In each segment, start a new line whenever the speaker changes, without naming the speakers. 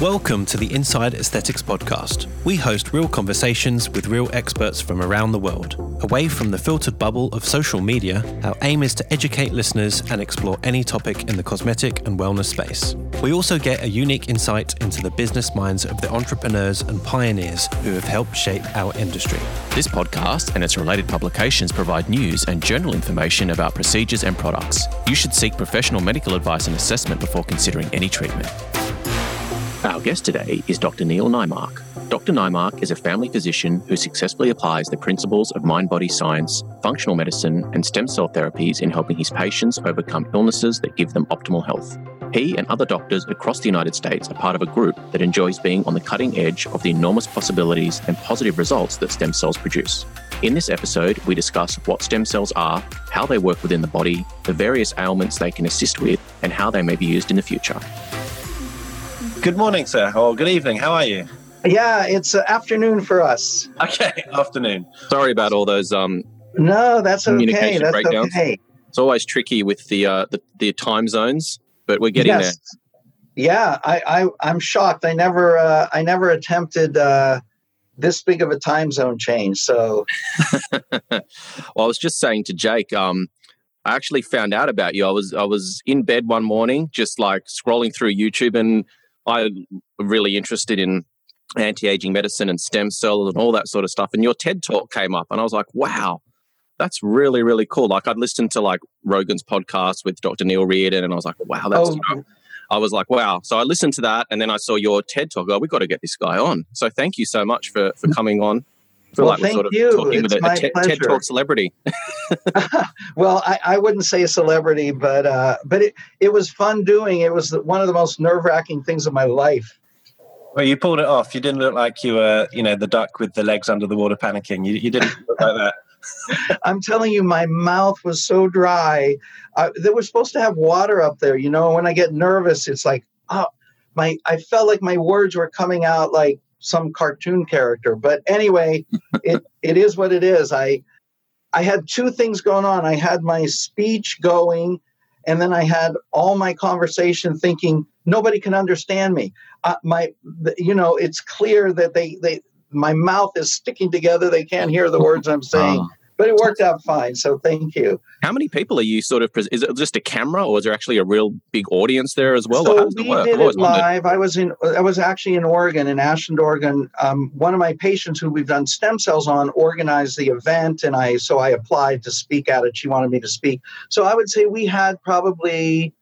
Welcome to the Inside Aesthetics Podcast. We host real conversations with real experts from around the world. Away from the filtered bubble of social media, our aim is to educate listeners and explore any topic in the cosmetic and wellness space. We also get a unique insight into the business minds of the entrepreneurs and pioneers who have helped shape our industry.
This podcast and its related publications provide news and general information about procedures and products. You should seek professional medical advice and assessment before considering any treatment. Our guest today is Dr. Neil Neimark. Dr. Neimark is a family physician who successfully applies the principles of mind body science, functional medicine, and stem cell therapies in helping his patients overcome illnesses that give them optimal health. He and other doctors across the United States are part of a group that enjoys being on the cutting edge of the enormous possibilities and positive results that stem cells produce. In this episode, we discuss what stem cells are, how they work within the body, the various ailments they can assist with, and how they may be used in the future.
Good morning, sir, or good evening. How are you?
Yeah, it's uh, afternoon for us.
Okay, afternoon.
Sorry about all those um,
No, that's okay.
Communication
That's
breakdowns.
okay.
It's always tricky with the uh, the, the time zones, but we're getting
yes. Yeah, I, I I'm shocked. I never uh, I never attempted uh, this big of a time zone change. So
well, I was just saying to Jake, um, I actually found out about you. I was I was in bed one morning, just like scrolling through YouTube, and I'm really interested in anti-aging medicine and stem cells and all that sort of stuff. And your TED talk came up, and I was like, wow. That's really, really cool. Like I'd listened to like Rogan's podcast with Dr. Neil Riordan, and I was like, "Wow, that's."
Oh.
I was like, "Wow!" So I listened to that, and then I saw your TED talk. Oh, we've got to get this guy on. So thank you so much for for coming on. I feel
Well,
like we're
thank
sort of
you.
talking
It's
with a,
my
a TED,
pleasure.
TED Talk celebrity.
well, I, I wouldn't say a celebrity, but uh, but it, it was fun doing. It was one of the most nerve wracking things of my life.
Well, you pulled it off. You didn't look like you were, you know, the duck with the legs under the water panicking. You, you didn't look like that.
I'm telling you, my mouth was so dry. I, they were supposed to have water up there. You know, when I get nervous, it's like, oh, my. I felt like my words were coming out like some cartoon character. But anyway, it it is what it is. I I had two things going on. I had my speech going, and then I had all my conversation thinking nobody can understand me. Uh, my, you know, it's clear that they they my mouth is sticking together. They can't hear the words I'm saying
Oh.
But it worked out fine. So thank you.
How many people are you sort of? Is it just a camera, or is there actually a real big audience there as well? or how
so
does
we
it work?
did it
wondered.
live. I was in. I was actually in Oregon, in Ashland, Oregon. Um, one of my patients who we've done stem cells on organized the event, and I so I applied to speak at it. She wanted me to speak. So I would say we had probably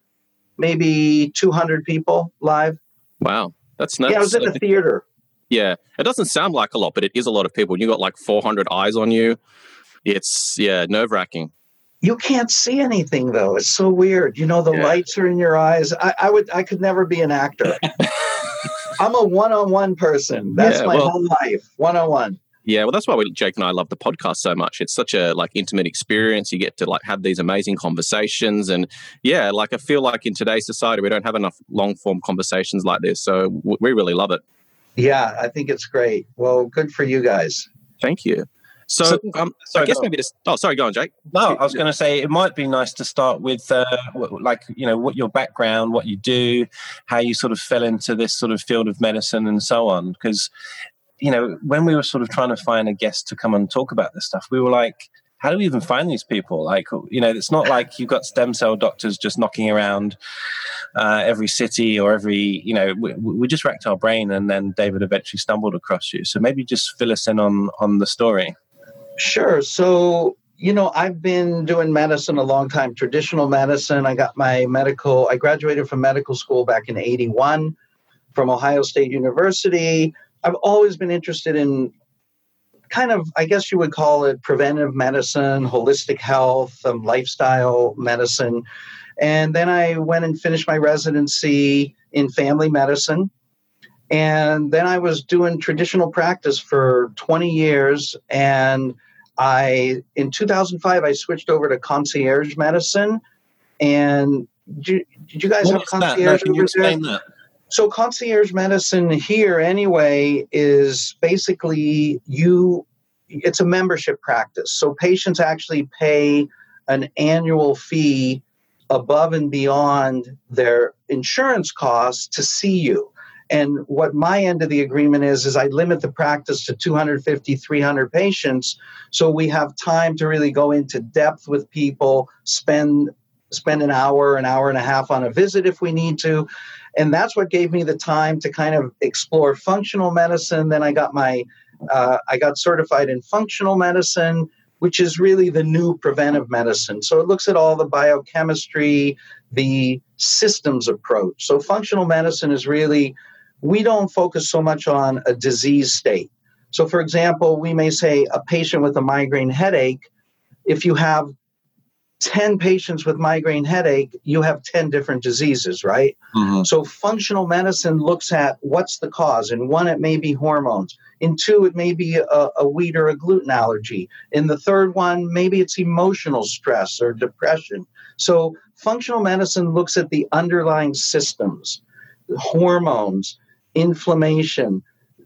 maybe 200 people live.
Wow, that's nuts.
yeah, I was in a theater.
Yeah, it doesn't sound like a lot, but it is a lot of people. You got like 400 eyes on you. It's yeah, nerve wracking.
You can't see anything though. It's so weird. You know, the
Yeah.
lights are in your eyes. I, I would. I could never be an actor. I'm a one-on-one person. That's
Yeah,
my
well-
whole life. One-on-one.
Yeah, well, that's why we, Jake and I love the podcast so much. It's such a like intimate experience. You get to like have these amazing conversations, and yeah, like I feel like in today's society we don't have enough long form conversations like this. So w- we really love it.
Yeah, I think it's great. Well, good for you guys.
Thank you. So,
So-
um,
sorry,
I guess maybe just oh, sorry, go on, Jake.
No, I was going to say it might be nice to start with, uh, like, you know, what your background, what you do, how you sort of fell into this sort of field of medicine and so on. Because, you know, when we were sort of trying to find a guest to come and talk about this stuff, we were like, how do we even find these people? Like, you know, it's not like you've got stem cell doctors just knocking around uh, every city or every, you know, we, we just racked our brain and then David eventually stumbled across you. So maybe just fill us in on on the story.
Sure. So, you know, I've been doing medicine a long time, traditional medicine. I got my medical, I graduated from medical school back in 81 from Ohio State University. I've always been interested in kind of, I guess you would call it preventive medicine, holistic health, um, lifestyle medicine. And then I went and finished my residency in family medicine. And then I was doing traditional practice for 20 years. And I, in 2005, I switched over to concierge medicine. And did you, did you guys have
What's that? No,
concierge
can you explain that?
So concierge medicine here anyway is basically you it's a membership practice. So patients actually pay an annual fee above and beyond their insurance costs to see you. And what my end of the agreement is, is I limit the practice to 250, 300 patients. So we have time to really go into depth with people, spend spend an hour, an hour and a half on a visit if we need to. And that's what gave me the time to kind of explore functional medicine. Then I got my uh, I got certified in functional medicine, which is really the new preventive medicine. So it looks at all the biochemistry, the systems approach. So functional medicine is really we don't focus so much on a disease state. So, for example, we may say a patient with a migraine headache, if you have 10 patients with migraine headache, you have 10 different diseases, right? Mm-hmm. So, functional medicine looks at what's the cause. In one, it may be hormones. In two, it may be a, a wheat or a gluten allergy. In the third one, maybe it's emotional stress or depression. So, functional medicine looks at the underlying systems, hormones, inflammation,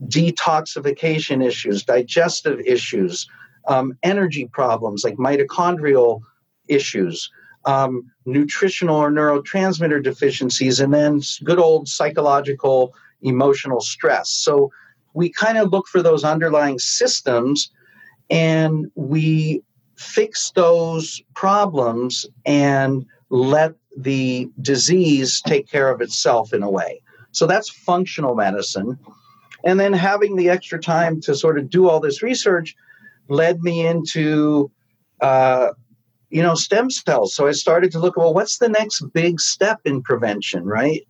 detoxification issues, digestive issues, um, energy problems like mitochondrial issues, um, nutritional or neurotransmitter deficiencies, and then good old psychological emotional stress. So we kind of look for those underlying systems and we fix those problems and let the disease take care of itself in a way. So that's functional medicine. And then having the extra time to sort of do all this research led me into, uh, you know, stem cells. So I started to look, well, what's the next big step in prevention, right?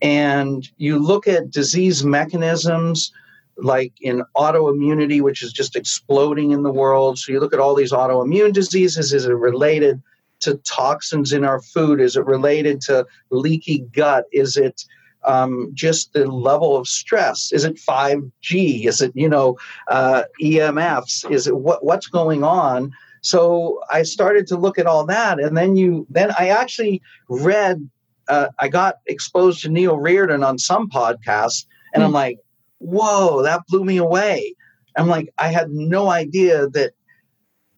And you look at disease mechanisms like in autoimmunity, which is just exploding in the world. So you look at all these autoimmune diseases. Is it related to toxins in our food? Is it related to leaky gut? Is it um, just the level of stress. Is it 5G? Is it, you know, uh, EMFs? Is it what, what's going on? So I started to look at all that. And then you, then I actually read, uh, I got exposed to Neil Riordan on some podcasts, and mm. I'm hmm. like, whoa, that blew me away. I'm like, I had no idea that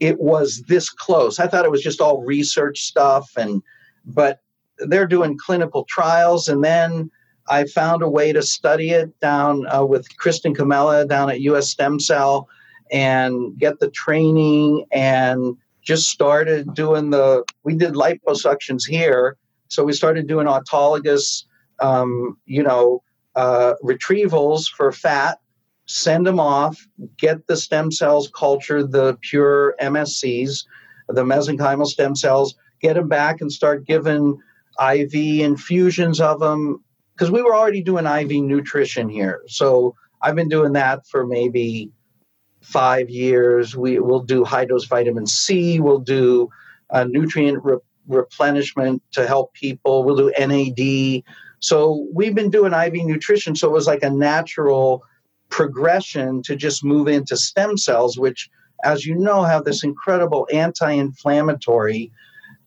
it was this close. I thought it was just all research stuff and but they're doing clinical trials and then I found a way to study it down uh, with Kristin Comella down at US Stem Cell and get the training and just started doing the, we did liposuctions here. So we started doing autologous, um, you know, uh, retrievals for fat, send them off, get the stem cells cultured, the pure MSCs, the mesenchymal stem cells, get them back and start giving IV infusions of them because we were already doing IV nutrition here. So I've been doing that for maybe five years. We will do high dose vitamin C. We'll do uh, nutrient re- replenishment to help people. We'll do NAD. So we've been doing IV nutrition. So it was like a natural progression to just move into stem cells, which, as you know, have this incredible anti-inflammatory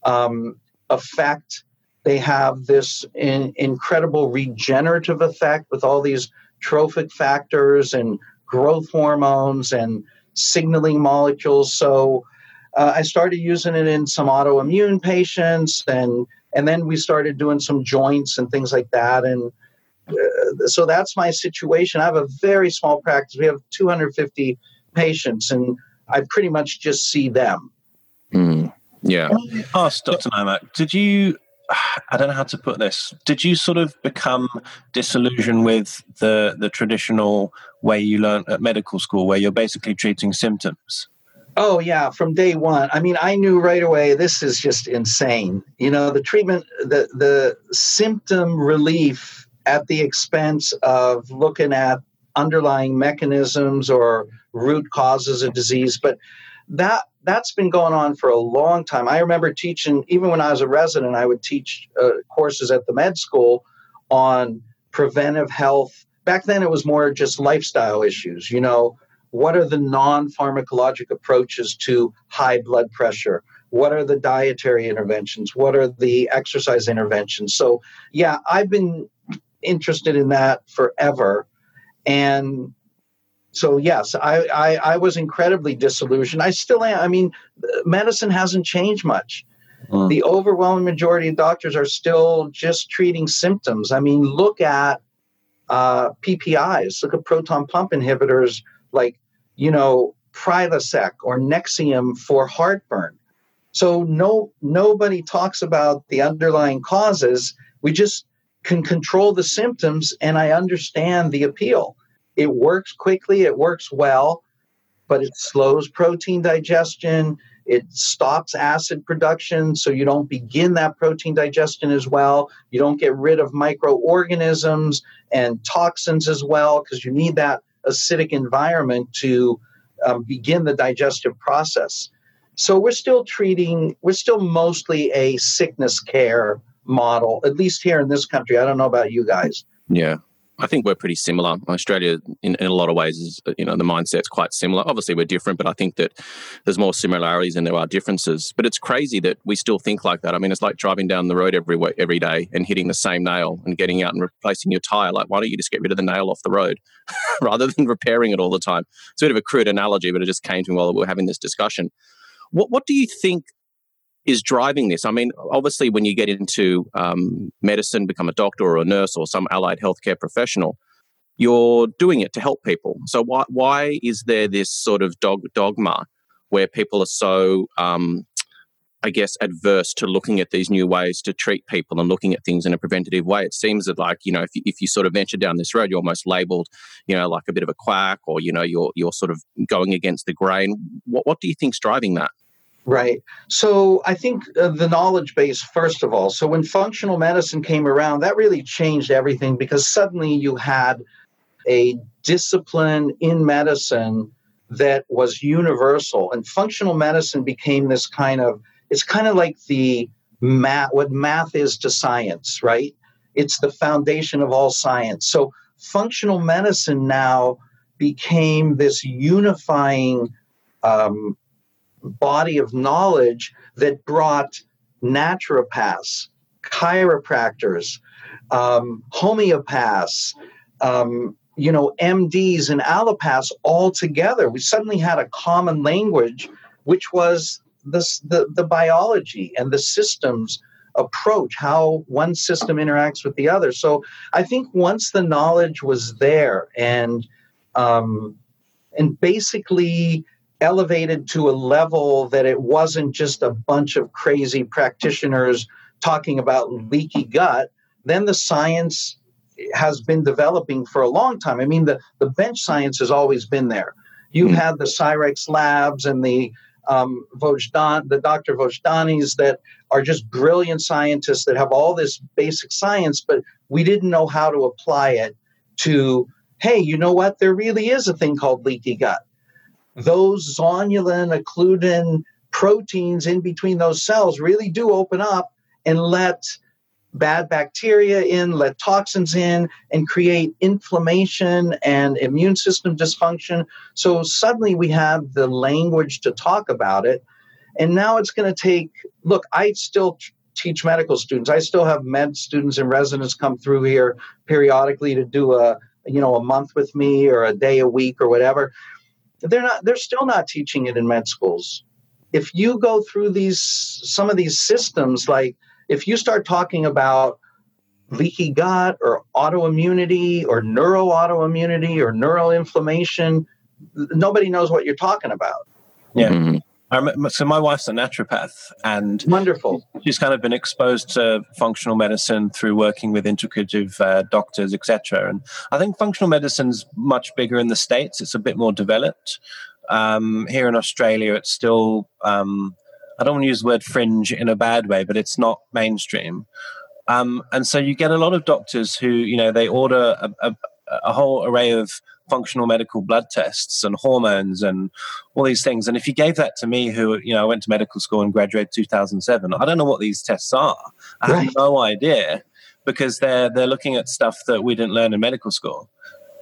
um, effect they have this in, incredible regenerative effect with all these trophic factors and growth hormones and signaling molecules. So uh, I started using it in some autoimmune patients, and and then we started doing some joints and things like that. And uh, so that's my situation. I have a very small practice. We have 250 patients, and I pretty much just see them.
Mm, yeah.
Ask Dr. Neimark, did you I don't know how to put this. Did you sort of become disillusioned with the the traditional way you learn at medical school, where you're basically treating symptoms?
Oh yeah, from day one. I mean, I knew right away this is just insane. You know, the treatment, the the symptom relief at the expense of looking at underlying mechanisms or root causes of disease, but that that's been going on for a long time. I remember teaching, even when I was a resident, I would teach uh, courses at the med school on preventive health. Back then, it was more just lifestyle issues. You know, what are the non pharmacologic approaches to high blood pressure? What are the dietary interventions? What are the exercise interventions? So, yeah, I've been interested in that forever. And so yes, I, I, I was incredibly disillusioned. I still am. I mean, medicine hasn't changed much. Mm. The overwhelming majority of doctors are still just treating symptoms. I mean, look at uh, PPIs. Look at proton pump inhibitors like, you know, Prilosec or Nexium for heartburn. So no nobody talks about the underlying causes. We just can control the symptoms, and I understand the appeal. It works quickly, it works well, but it slows protein digestion. It stops acid production, so you don't begin that protein digestion as well. You don't get rid of microorganisms and toxins as well, because you need that acidic environment to um, begin the digestive process. So we're still treating, we're still mostly a sickness care model, at least here in this country. I don't know about you guys.
Yeah. I think we're pretty similar. Australia, in, in a lot of ways, is you know the mindset's quite similar. Obviously, we're different, but I think that there's more similarities than there are differences. But it's crazy that we still think like that. I mean, it's like driving down the road every every day and hitting the same nail and getting out and replacing your tire. Like, why don't you just get rid of the nail off the road rather than repairing it all the time? It's a bit of a crude analogy, but it just came to me while we were having this discussion. What what do you think is driving this? I mean, obviously, when you get into um, medicine, become a doctor or a nurse or some allied healthcare professional, you're doing it to help people. So why why is there this sort of dog, dogma where people are so, um, I guess, adverse to looking at these new ways to treat people and looking at things in a preventative way? It seems that like you know, if you, if you sort of venture down this road, you're almost labelled, you know, like a bit of a quack, or you know, you're you're sort of going against the grain. What what do you think's driving that?
Right. So I think uh, the knowledge base, first of all. So when functional medicine came around, that really changed everything because suddenly you had a discipline in medicine that was universal. And functional medicine became this kind of, it's kind of like the math, what math is to science, right? It's the foundation of all science. So functional medicine now became this unifying um, body of knowledge that brought naturopaths, chiropractors, um, homeopaths, um, you know, MDs and allopaths all together. We suddenly had a common language, which was this, the, the biology and the systems approach, how one system interacts with the other. So I think once the knowledge was there and um, and basically elevated to a level that it wasn't just a bunch of crazy practitioners talking about leaky gut, then the science has been developing for a long time. I mean, the, the bench science has always been there. You've mm-hmm. had the Cyrex labs and the um, Vojdan, the Dr. Vojdanis that are just brilliant scientists that have all this basic science, but we didn't know how to apply it to, hey, you know what? There really is a thing called leaky gut those zonulin, occludin proteins in between those cells really do open up and let bad bacteria in, let toxins in, and create inflammation and immune system dysfunction. So suddenly we have the language to talk about it. And now it's going to take, look, I still teach medical students. I still have med students and residents come through here periodically to do a, you know, a month with me or a day a week or whatever they're not they're still not teaching it in med schools. If you go through these some of these systems like if you start talking about leaky gut or autoimmunity or neuroautoimmunity or neural inflammation nobody knows what you're talking about.
Yeah. Mm-hmm so my wife's a naturopath, and
wonderful.
She's kind of been exposed to functional medicine through working with integrative uh, doctors, etc. And I think functional medicine's much bigger in the states. It's a bit more developed. Um, here in Australia, it's still um, I don't want to use the word fringe in a bad way, but it's not mainstream. Um, and so you get a lot of doctors who you know they order a, a, a whole array of functional medical blood tests and hormones and all these things. And if you gave that to me, who you know, I went to medical school and graduated 2007, I don't know what these tests are. I right. have no idea because they're they're looking at stuff that we didn't learn in medical school.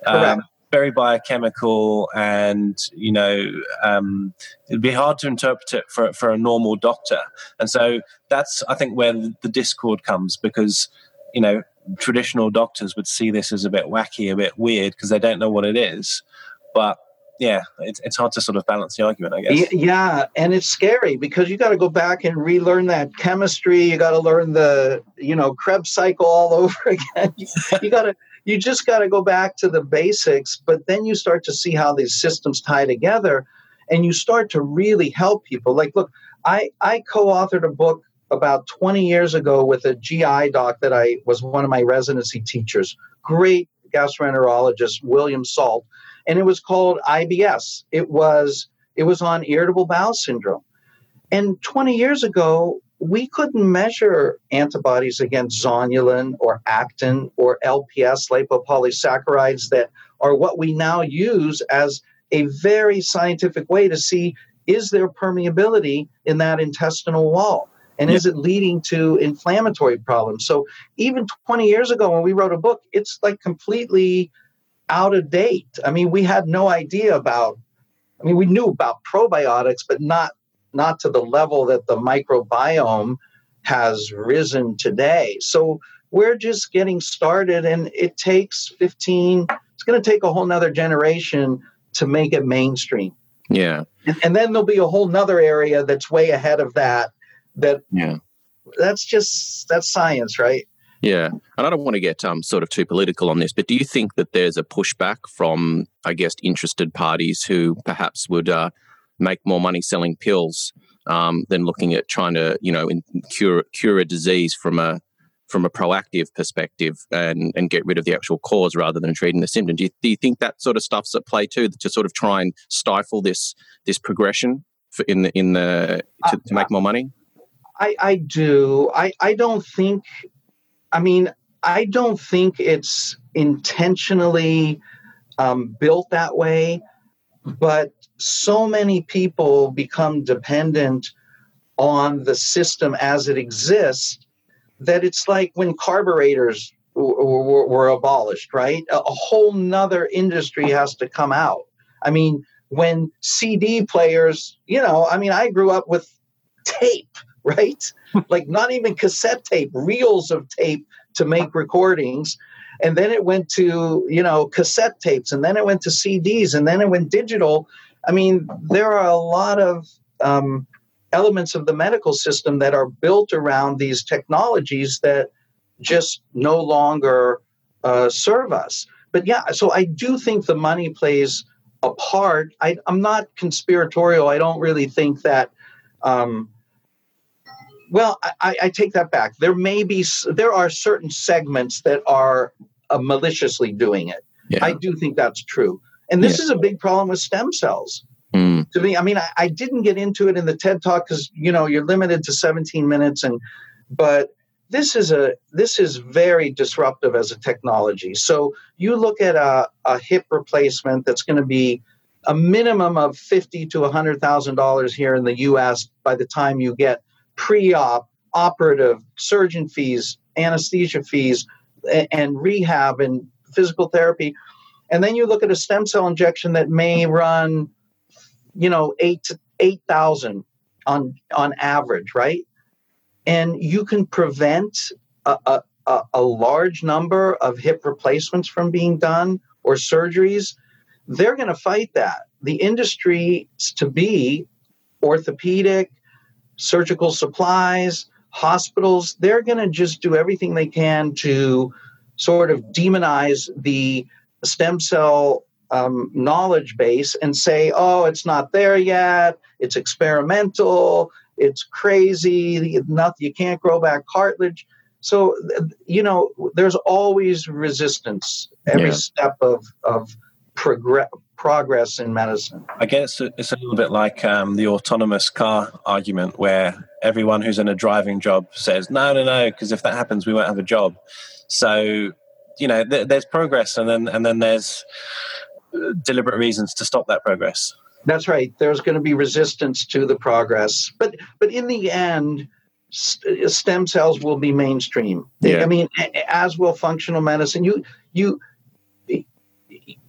Um, very biochemical, and you know, um, it'd be hard to interpret it for for a normal doctor. And so that's I think where the discord comes because you know traditional doctors would see this as a bit wacky, a bit weird because they don't know what it is. But yeah, it's, it's hard to sort of balance the argument, I guess.
Yeah, and it's scary because you got to go back and relearn that chemistry. You got to learn the you know Krebs cycle all over again. you, got to you just got to go back to the basics. But then you start to see how these systems tie together, and you start to really help people. Like, look, I I co-authored a book about 20 years ago with a GI doc that I was one of my residency teachers. Great gastroenterologist, William Salt and it was called IBS. It was it was on irritable bowel syndrome. And 20 years ago, we couldn't measure antibodies against zonulin or actin or LPS lipopolysaccharides that are what we now use as a very scientific way to see is there permeability in that intestinal wall and is it leading to inflammatory problems so even 20 years ago when we wrote a book it's like completely out of date. I mean, we had no idea about. I mean, we knew about probiotics, but not not to the level that the microbiome has risen today. So we're just getting started, and it takes 15. It's going to take a whole nother generation to make it mainstream.
Yeah,
and, and then there'll be a whole nother area that's way ahead of that. That
yeah,
that's just that's science, right?
Yeah, and I don't want to get um, sort of too political on this, but do you think that there's a pushback from, I guess, interested parties who perhaps would uh, make more money selling pills um, than looking at trying to, you know, cure cure a disease from a from a proactive perspective and and get rid of the actual cause rather than treating the symptom? Do you, do you think that sort of stuff's at play too, to sort of try and stifle this this progression for in the in the to, to make more money?
I, I do. I, I don't think I mean, I don't think it's intentionally um, built that way, but so many people become dependent on the system as it exists that it's like when carburetors were, were abolished, right? A, a whole nother industry has to come out. I mean, when CD players, you know, I mean, I grew up with tape, right? like not even cassette tape, reels of tape to make recordings. And then it went to, you know, cassette tapes, and then it went to CDs, and then it went digital. I mean, there are a lot of um, elements of the medical system that are built around these technologies that just no longer uh, serve us. But yeah, so I do think the money plays a part. I, am not conspiratorial. I don't really think that um, well, I, I, take that back. There may be there are certain segments that are uh, maliciously doing it. Yeah. I do think that's true, and this yeah. is a big problem with stem cells. Mm. To me, I mean, I, I, didn't get into it in the TED talk because you know you're limited to 17 minutes, and but this is a this is very disruptive as a technology. So you look at a, a hip replacement that's going to be a minimum of fifty to hundred thousand dollars here in the U.S. by the time you get pre-op, operative, surgeon fees, anesthesia fees, and rehab and physical therapy. And then you look at a stem cell injection that may run, you know, eight to eight thousand on on average, right? And you can prevent a, a, a large number of hip replacements from being done or surgeries. They're going to fight that. The industry to be orthopedic, surgical supplies, hospitals, they're going to just do everything they can to sort of demonize the stem cell um, knowledge base and say, oh, it's not there yet, it's experimental, it's crazy, nothing, you can't grow back cartilage. So, you know, there's always resistance every yeah. step of, of progress progress in medicine.
I guess it's a little bit like um, the autonomous car argument, where everyone who's in a driving job says, "No, no, no," because if that happens, we won't have a job. So, you know, th- there's progress, and then and then there's uh, deliberate reasons to stop that progress.
That's right. There's going to be resistance to the progress, but but in the end, st- stem cells will be mainstream. Yeah. I mean, as will functional medicine. You you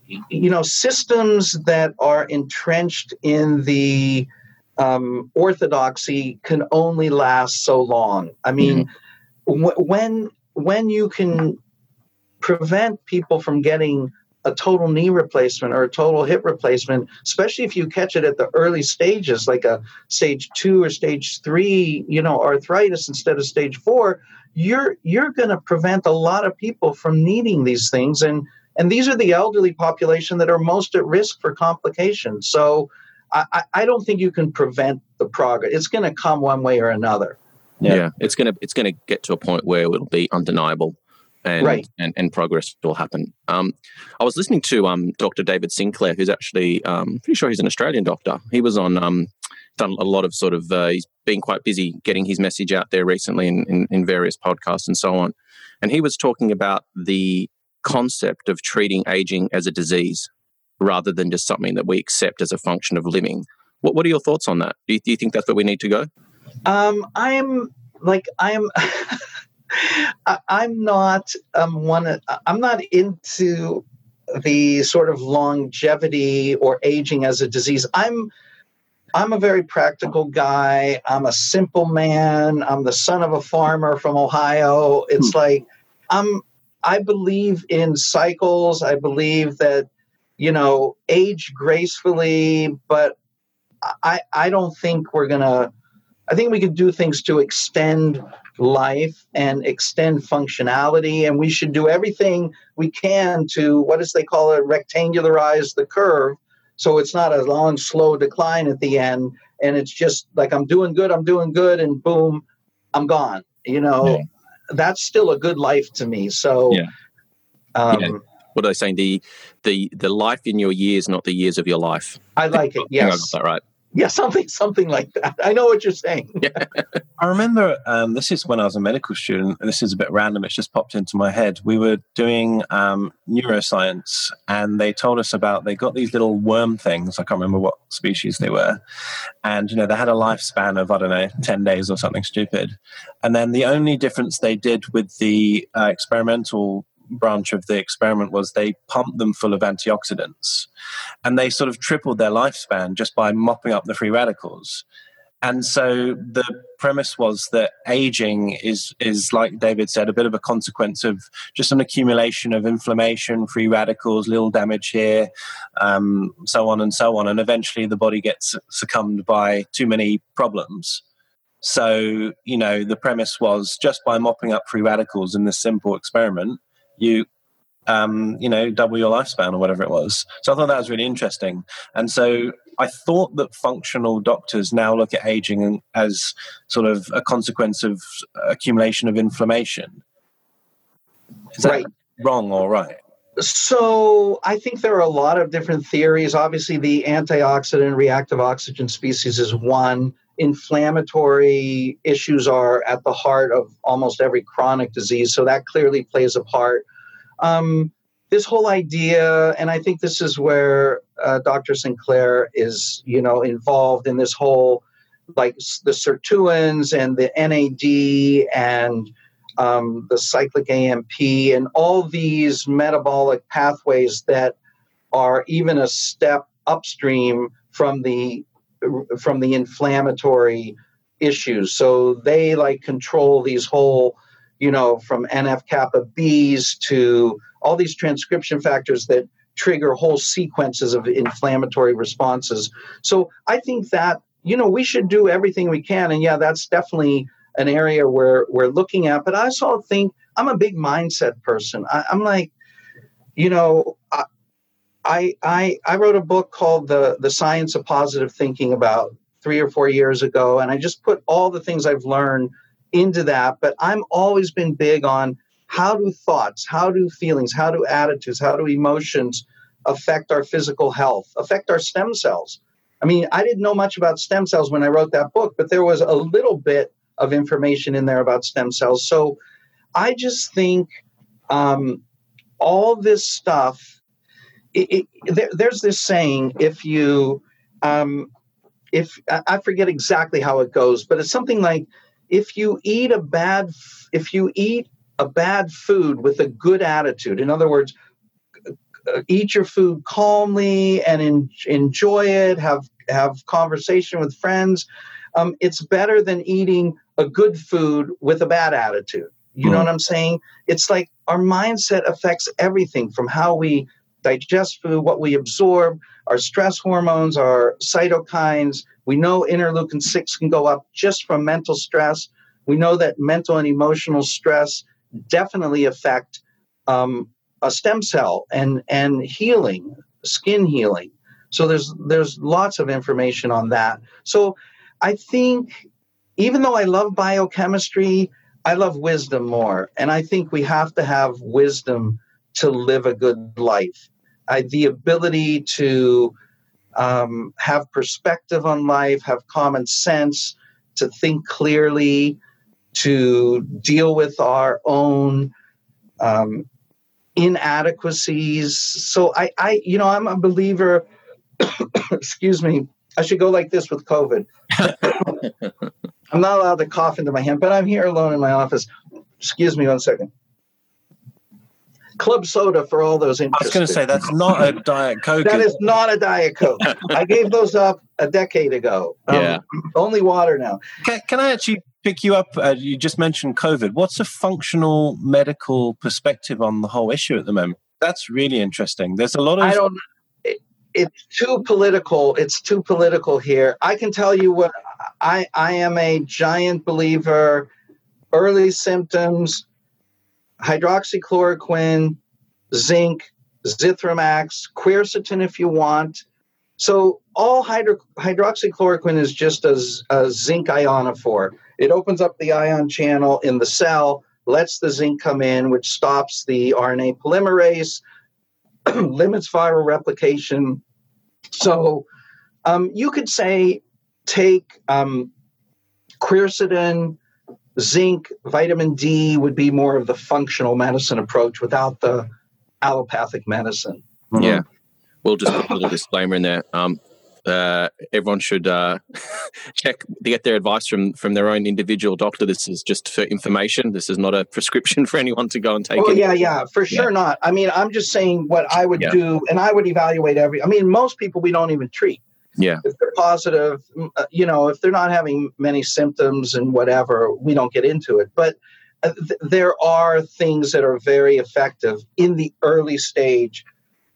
you know, systems that are entrenched in the um, orthodoxy can only last so long. I mean, mm-hmm. w- when when you can prevent people from getting a total knee replacement or a total hip replacement, especially if you catch it at the early stages, like a stage two or stage three, you know, arthritis instead of stage four, you're you're going to prevent a lot of people from needing these things, and and these are the elderly population that are most at risk for complications. So I, I don't think you can prevent the progress. It's going to come one way or another.
Yeah. yeah, it's gonna it's gonna get to a point where it'll be undeniable and, right. and, and progress will happen. Um, I was listening to um, Dr. David Sinclair, who's actually um, pretty sure he's an Australian doctor. He was on um, done a lot of sort of uh, he's been quite busy getting his message out there recently in, in, in various podcasts and so on. And he was talking about the concept of treating aging as a disease rather than just something that we accept as a function of living. What, what are your thoughts on that? Do you, do you think that's where we need to go?
Um, I'm like I'm I, am not um, one. I'm not into the sort of longevity or aging as a disease. I'm I'm a very practical guy. I'm a simple man. I'm the son of a farmer from Ohio. It's hmm. like I'm I believe in cycles. I believe that you know age gracefully, but I I don't think we're gonna. I think we could do things to extend life and extend functionality. And we should do everything we can to, what does they call it, rectangularize the curve. So it's not a long, slow decline at the end. And it's just like, I'm doing good, I'm doing good, and boom, I'm gone. You know. That's still a good life to me. So,
yeah. Um, yeah. What are they saying? The the the life in your years, not the years of your life.
I like it. Yes,
I got that right.
Yeah, something something like that. I know what you're saying.
I remember um, this is when I was a medical student. This is a bit random. It's just popped into my head. We were doing um, neuroscience, and they told us about they got these little worm things. I can't remember what species they were, and you know they had a lifespan of I don't know ten days or something stupid. And then the only difference they did with the uh, experimental branch of the experiment was they pumped them full of antioxidants. And they sort of tripled their lifespan just by mopping up the free radicals. And so the premise was that aging is is like david said a bit of a consequence of just an accumulation of inflammation free radicals little damage here um, so on and so on. And eventually the body gets succumbed by too many problems. So you know the premise was just by mopping up free radicals in this simple experiment you um, you know, double your lifespan or whatever it was. So I thought that was really interesting. And so I thought that functional doctors now look at aging as sort of a consequence of accumulation of inflammation. Is that right. wrong or right?
So I think there are a lot of different theories. Obviously, the antioxidant reactive oxygen species is one inflammatory issues are at the heart of almost every chronic disease. So that clearly plays a part. Um, this whole idea, and I think this is where uh, Dr. Sinclair is, you know, involved in this whole, like the sirtuins and the NAD and um, the cyclic AMP and all these metabolic pathways that are even a step upstream from the from the inflammatory issues. So they like control these whole, you know, from NF kappa Bs to all these transcription factors that trigger whole sequences of inflammatory responses. So I think that, you know, we should do everything we can. And yeah, that's definitely an area where we're looking at. But I also think I'm a big mindset person. I, am like, you know, I, I, I I wrote a book called the the Science of Positive Thinking about three or four years ago, and I just put all the things I've learned into that. But I'm always been big on how do thoughts, how do feelings, how do attitudes, how do emotions affect our physical health, affect our stem cells. I mean, I didn't know much about stem cells when I wrote that book, but there was a little bit of information in there about stem cells. So I just think um, all this stuff it, it, there, there's this saying if you um, if I forget exactly how it goes, but it's something like if you eat a bad if you eat a bad food with a good attitude, in other words, uh, eat your food calmly and in, enjoy it, have have conversation with friends. Um, it's better than eating a good food with a bad attitude. You mm. know what I'm saying? It's like our mindset affects everything from how we digest food, what we absorb, our stress hormones, our cytokines. We know interleukin 6 can go up just from mental stress. We know that mental and emotional stress definitely affect um, a stem cell and, and healing, skin healing. So there's there's lots of information on that. So I think even though I love biochemistry, I love wisdom more. And I think we have to have wisdom to live a good life. I, the ability to um, have perspective on life, have common sense, to think clearly, to deal with our own um, inadequacies. So I, I, you know, I'm a believer. excuse me. I should go like this with COVID. I'm not allowed to cough into my hand, but I'm here alone in my office. Excuse me one second club soda for all those interested.
I was going to say that's not a diet coke.
that is not a diet coke. I gave those up a decade ago.
Um, yeah,
only water now.
Can, can I actually pick you up? Uh, you just mentioned COVID. What's a functional medical perspective on the whole issue at the moment? That's really interesting. There's a lot of.
I don't. It, it's too political. It's too political here. I can tell you what I I am a giant believer. Early symptoms hydroxychloroquine, zinc, Zithromax, quercetin if you want. So all hydro- hydroxychloroquine is just a, a zinc ionophore. It opens up the ion channel in the cell, lets the zinc come in, which stops the RNA polymerase, limits viral replication. So um, you could say take um, quercetin, zinc, vitamin D would be more of the functional medicine approach without the allopathic medicine.
Mm-hmm. Yeah. We'll just put a little disclaimer in there. Um, uh, everyone should uh, check to get their advice from from their own individual doctor. This is just for information. This is not a prescription for anyone to go and take.
Oh it. yeah, yeah, for sure yeah. not. I mean, I'm just saying what I would yeah. do, and I would evaluate every. I mean, most people we don't even treat.
Yeah.
If they're positive, uh, you know, if they're not having many symptoms and whatever, we don't get into it. But uh, th- there are things that are very effective in the early stage.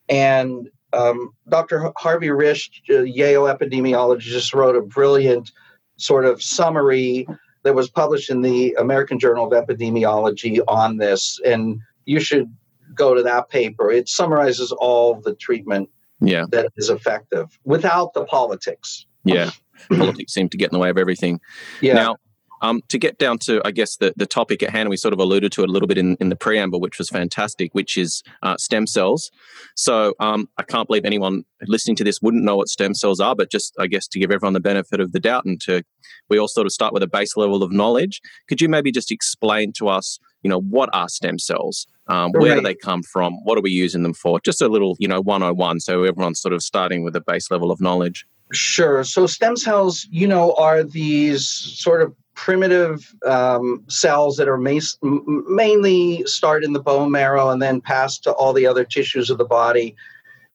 And um, Dr. Harvey Risch, Yale epidemiologist, wrote a brilliant sort of summary that was published in the American Journal of Epidemiology on this. And you should go to that paper. It summarizes all the treatment
yeah.
that is effective without the politics.
Yeah. politics seem to get in the way of everything.
Yeah.
Now, um, to get down to, I guess, the, the topic at hand, we sort of alluded to it a little bit in, in the preamble, which was fantastic, which is uh, stem cells. So um, I can't believe anyone listening to this wouldn't know what stem cells are, but just, I guess, to give everyone the benefit of the doubt and to, we all sort of start with a base level of knowledge. Could you maybe just explain to us, you know, what are stem cells? Um, where do they come from? What are we using them for? Just a little, you know, 101. So everyone's sort of starting with a base level of knowledge.
Sure. So stem cells, you know, are these sort of primitive um, cells that are mas- mainly start in the bone marrow and then pass to all the other tissues of the body.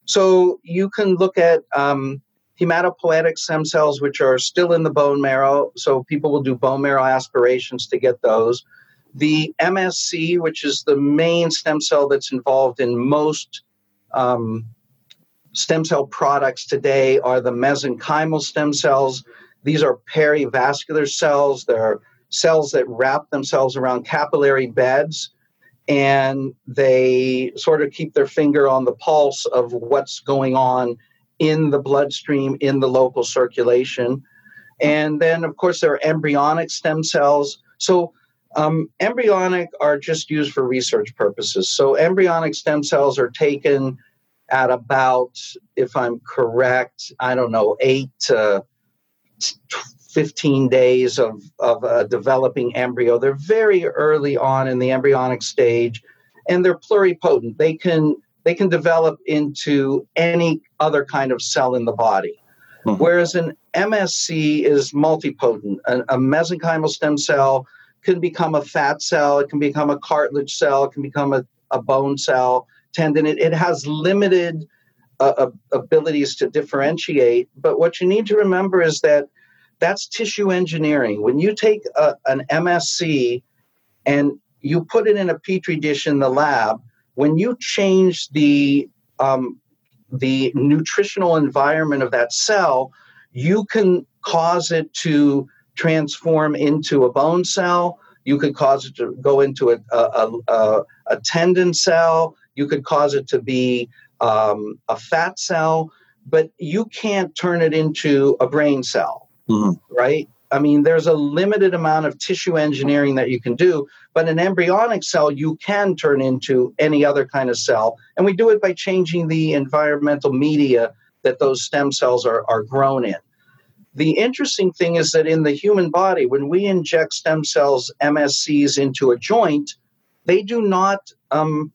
So you can look at um, hematopoietic stem cells, which are still in the bone marrow. So people will do bone marrow aspirations to get those. The MSC, which is the main stem cell that's involved in most um, stem cell products today, are the mesenchymal stem cells. These are perivascular cells. They're cells that wrap themselves around capillary beds and they sort of keep their finger on the pulse of what's going on in the bloodstream, in the local circulation. And then, of course, there are embryonic stem cells. So um, embryonic are just used for research purposes. So embryonic stem cells are taken at about, if I'm correct, I don't know, eight to 15 days of, of a developing embryo. They're very early on in the embryonic stage and they're pluripotent. They can they can develop into any other kind of cell in the body. Mm-hmm. Whereas an MSC is multipotent. A, a mesenchymal stem cell can become a fat cell, it can become a cartilage cell, it can become a, a bone cell, tendon. It, it has limited uh, uh, abilities to differentiate. But what you need to remember is that that's tissue engineering. When you take a, an MSC and you put it in a petri dish in the lab, when you change the um, the nutritional environment of that cell, you can cause it to transform into a bone cell. You could cause it to go into a, a, a, a tendon cell. You could cause it to be um, a fat cell, but you can't turn it into a brain cell, mm-hmm. right? I mean, there's a limited amount of tissue engineering that you can do, but an embryonic cell you can turn into any other kind of cell. And we do it by changing the environmental media that those stem cells are, are grown in. The interesting thing is that in the human body, when we inject stem cells, MSCs, into a joint, they do not um,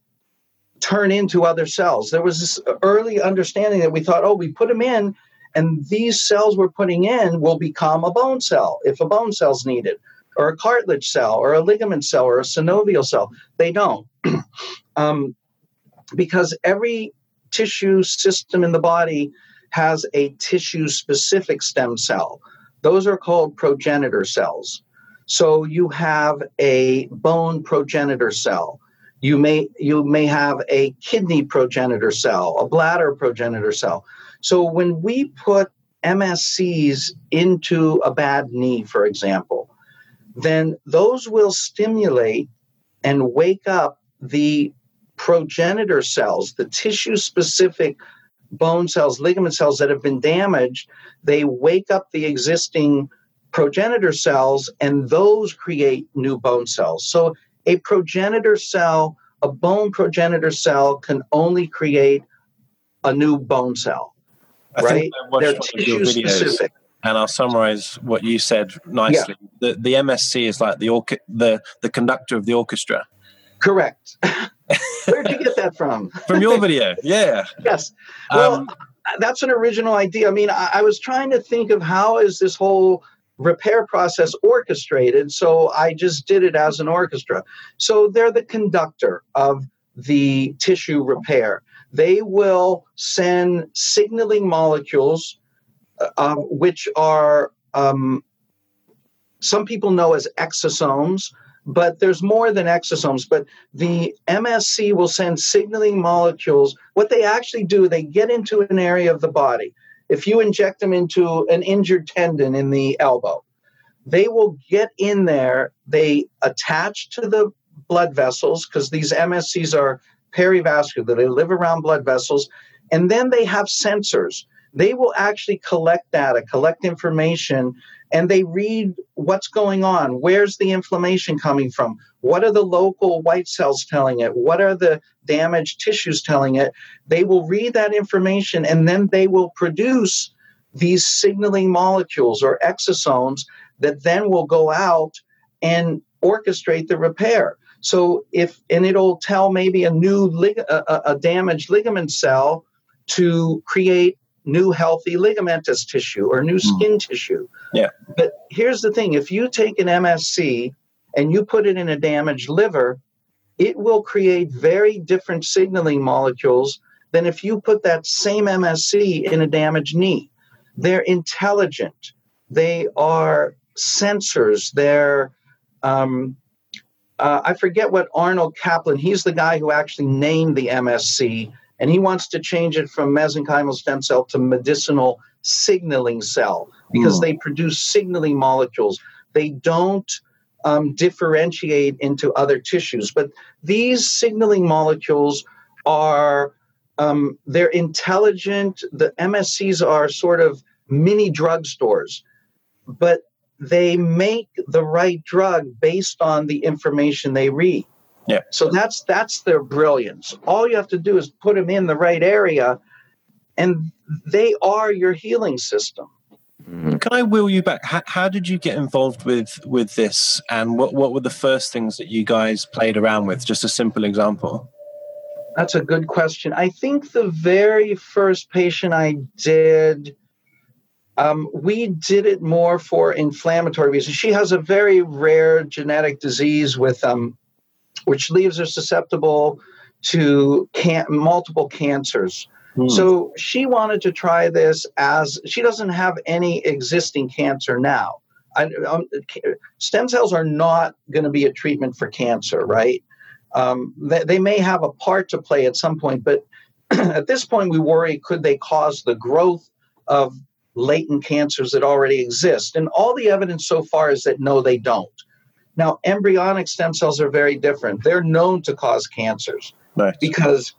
turn into other cells. There was this early understanding that we thought, oh, we put them in, and these cells we're putting in will become a bone cell if a bone cell's needed, or a cartilage cell, or a ligament cell, or a synovial cell. They don't. um, because every tissue system in the body has a tissue specific stem cell. Those are called progenitor cells. So you have a bone progenitor cell. You may you may have a kidney progenitor cell, a bladder progenitor cell. So when we put MSCs into a bad knee, for example, then those will stimulate and wake up the progenitor cells, the tissue specific bone cells, ligament cells that have been damaged. They wake up the existing progenitor cells, and those create new bone cells. So a progenitor cell, a bone progenitor cell, can only create a new bone cell. I right? They're tissue
specific. And I'll summarize what you said nicely. Yeah. The, the MSC is like the, orca- the the conductor of the orchestra.
Correct. Where'd you get that from?
from your video, yeah.
yes. Well, um, that's an original idea. I mean, I, I was trying to think of how is this whole repair process orchestrated. So I just did it as an orchestra. So they're the conductor of the tissue repair. They will send signaling molecules, uh, which are um, some people know as exosomes, but there's more than exosomes. But the MSC will send signaling molecules. What they actually do, they get into an area of the body if you inject them into an injured tendon in the elbow, they will get in there. They attach to the blood vessels because these MSCs are perivascular, they live around blood vessels, and then they have sensors. They will actually collect data, collect information, and they read what's going on. Where's the inflammation coming from? What are the local white cells telling it? What are the damaged tissues telling it? They will read that information and then they will produce these signaling molecules or exosomes that then will go out and orchestrate the repair. So if and it'll tell maybe a new lig- a, a damaged ligament cell to create new healthy ligamentous tissue or new hmm. skin mm. tissue.
Yeah.
But here's the thing if you take an MSC and you put it in a damaged liver, it will create very different signaling molecules than if you put that same MSC in a damaged knee. They're intelligent, they are sensors, they're um, uh, I forget what Arnold Caplan, he's the guy who actually named the MSC and he wants to change it from mesenchymal stem cell to medicinal signaling cell because mm. they produce signaling molecules. They don't um, differentiate into other tissues, but these signaling molecules are um, they're intelligent. The MSCs are sort of mini drugstores, but they make the right drug based on the information they read.
Yeah.
So that's that's their brilliance. All you have to do is put them in the right area, and they are your healing system.
Mm-hmm. Can I wheel you back? How, how, did you get involved with with this, and what what were the first things that you guys played around with? Just a simple example.
That's a good question. I think the very first patient I did, um, we did it more for inflammatory reasons. She has a very rare genetic disease with um, which leaves her susceptible to can- multiple cancers. Hmm. So she wanted to try this as she doesn't have any existing cancer now. I, um, stem cells are not going to be a treatment for cancer, right? Um, they, they, may have a part to play at some point, but at this point, we worry could they cause the growth of latent cancers that already exist? And all the evidence so far is that no, they don't. Now, embryonic stem cells are very different. They're known to cause cancers
Right.
because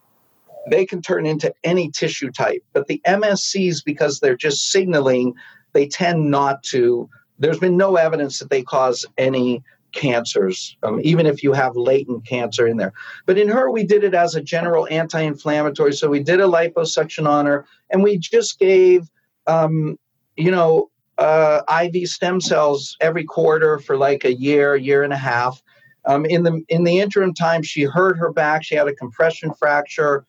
they can turn into any tissue type. But the MSCs, because they're just signaling, they tend not to. There's been no evidence that they cause any cancers, um, even if you have latent cancer in there. But in her, we did it as a general anti inflammatory. So we did a liposuction on her and we just gave, um, you know, uh, IV stem cells every quarter for like a year, year and a half. Um, in the in the interim time, she hurt her back. She had a compression fracture.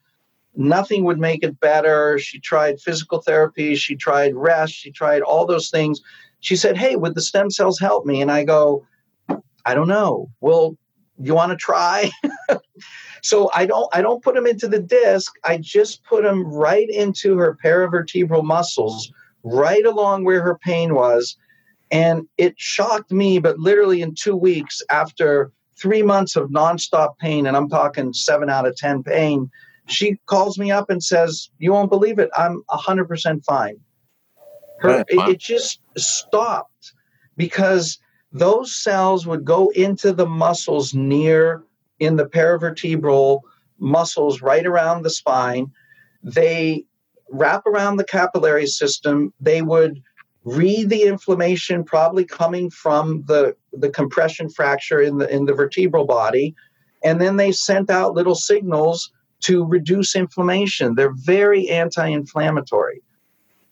Nothing would make it better. She tried physical therapy. She tried rest. She tried all those things. She said, "Hey, would the stem cells help me?" And I go, "I don't know. Well, you want to try?" so I don't I don't put them into the disc. I just put them right into her paravertebral muscles, right along where her pain was. And it shocked me, but literally in two weeks after three months of nonstop pain, and I'm talking seven out of 10 pain, she calls me up and says, You won't believe it. I'm 100% fine. Her, it, it just stopped because those cells would go into the muscles near in the paravertebral muscles right around the spine. They wrap around the capillary system. They would read the inflammation probably coming from the, the compression fracture in the in the vertebral body. And then they sent out little signals to reduce inflammation. They're very anti-inflammatory.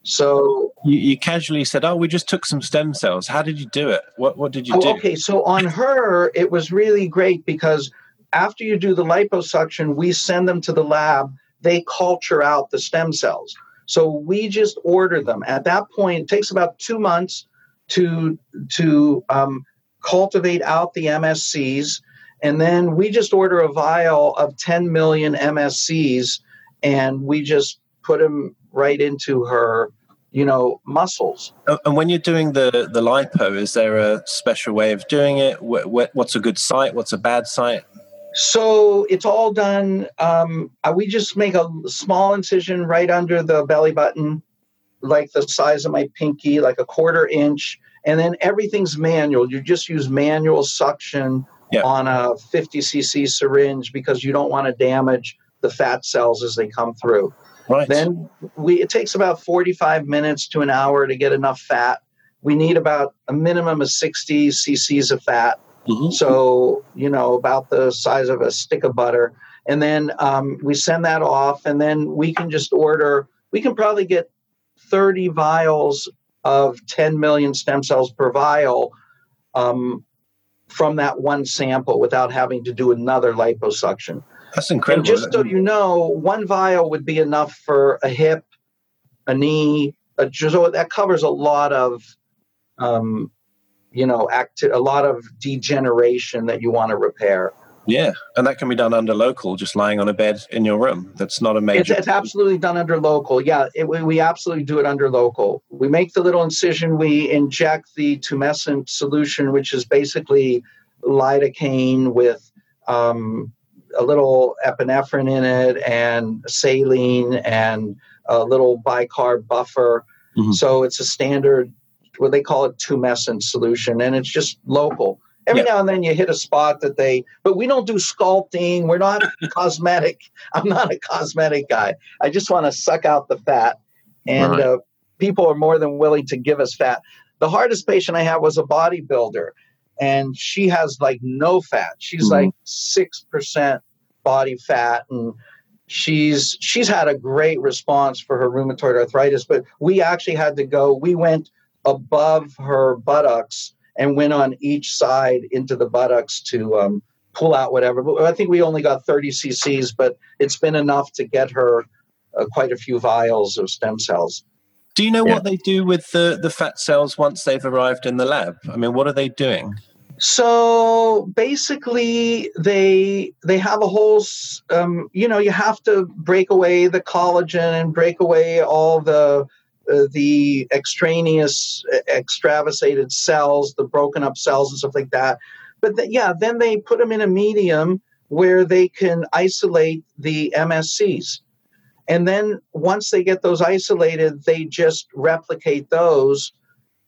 So
You, you casually said, "Oh, we just took some stem cells." How did you do it? What What did you oh, do?
Oh, okay. So on her, it was really great because after you do the liposuction, we send them to the lab. They culture out the stem cells. So we just order them. At that point, it takes about two months to to um, cultivate out the MSCs, and then we just order a vial of 10 million MSCs, and we just put them right into her, you know, muscles.
And when you're doing the the lipo, is there a special way of doing it? Wh- wh- What's a good site? What's a bad site?
So it's all done. Um, uh, we just make a small incision right under the belly button, like the size of my pinky, like a quarter inch, and then everything's manual. You just use manual suction
Yeah.
on a 50 cc syringe because you don't want to damage the fat cells as they come through.
Right.
Then we it takes about 45 minutes to an hour to get enough fat. We need about a minimum of 60 cc's of fat.
Mhm.
So, you know, about the size of a stick of butter. And then um, we send that off, and then we can just order, we can probably get 30 vials of 10 million stem cells per vial um, from that one sample without having to do another liposuction.
That's
And
incredible.
just so you know, one vial would be enough for a hip, a knee, a, so that covers a lot of, um, you know, act, a lot of degeneration that you want to repair.
yeah, and that can be done under local, just lying on a bed in your room. That's not a major.
it's absolutely done under local. Yeah, it, we, we absolutely do it under local. We make the little incision. We inject the tumescent solution, which is basically lidocaine with um, a little epinephrine in it and saline and a little bicarb buffer.
Mhm.
So it's a standard, what they call it, tumescent solution, and it's just local. Every
Yeah.
now and then you hit a spot that they, but we don't do sculpting. We're not cosmetic. I'm not a cosmetic guy. I just want to suck out the fat, and
Right.
uh, people are more than willing to give us fat. The hardest patient I had was a bodybuilder, and she has like no fat. She's
Mhm.
like six percent body fat, and she's she's had a great response for her rheumatoid arthritis. But we actually had to go. We went above her buttocks and went on each side into the buttocks to um, pull out whatever. But I think we only got 30 cc's, but it's been enough to get her uh, quite a few vials of stem cells.
do you know
Yeah.
what they do with the, the fat cells once they've arrived in the lab? I mean, what are they doing?
So basically, they they have a whole. Um, you know, you have to break away the collagen and break away all the uh, the extraneous uh, extravasated cells, the broken up cells and stuff like that. But th- yeah, then they put them in a medium where they can isolate the MSCs. And then once they get those isolated, they just replicate those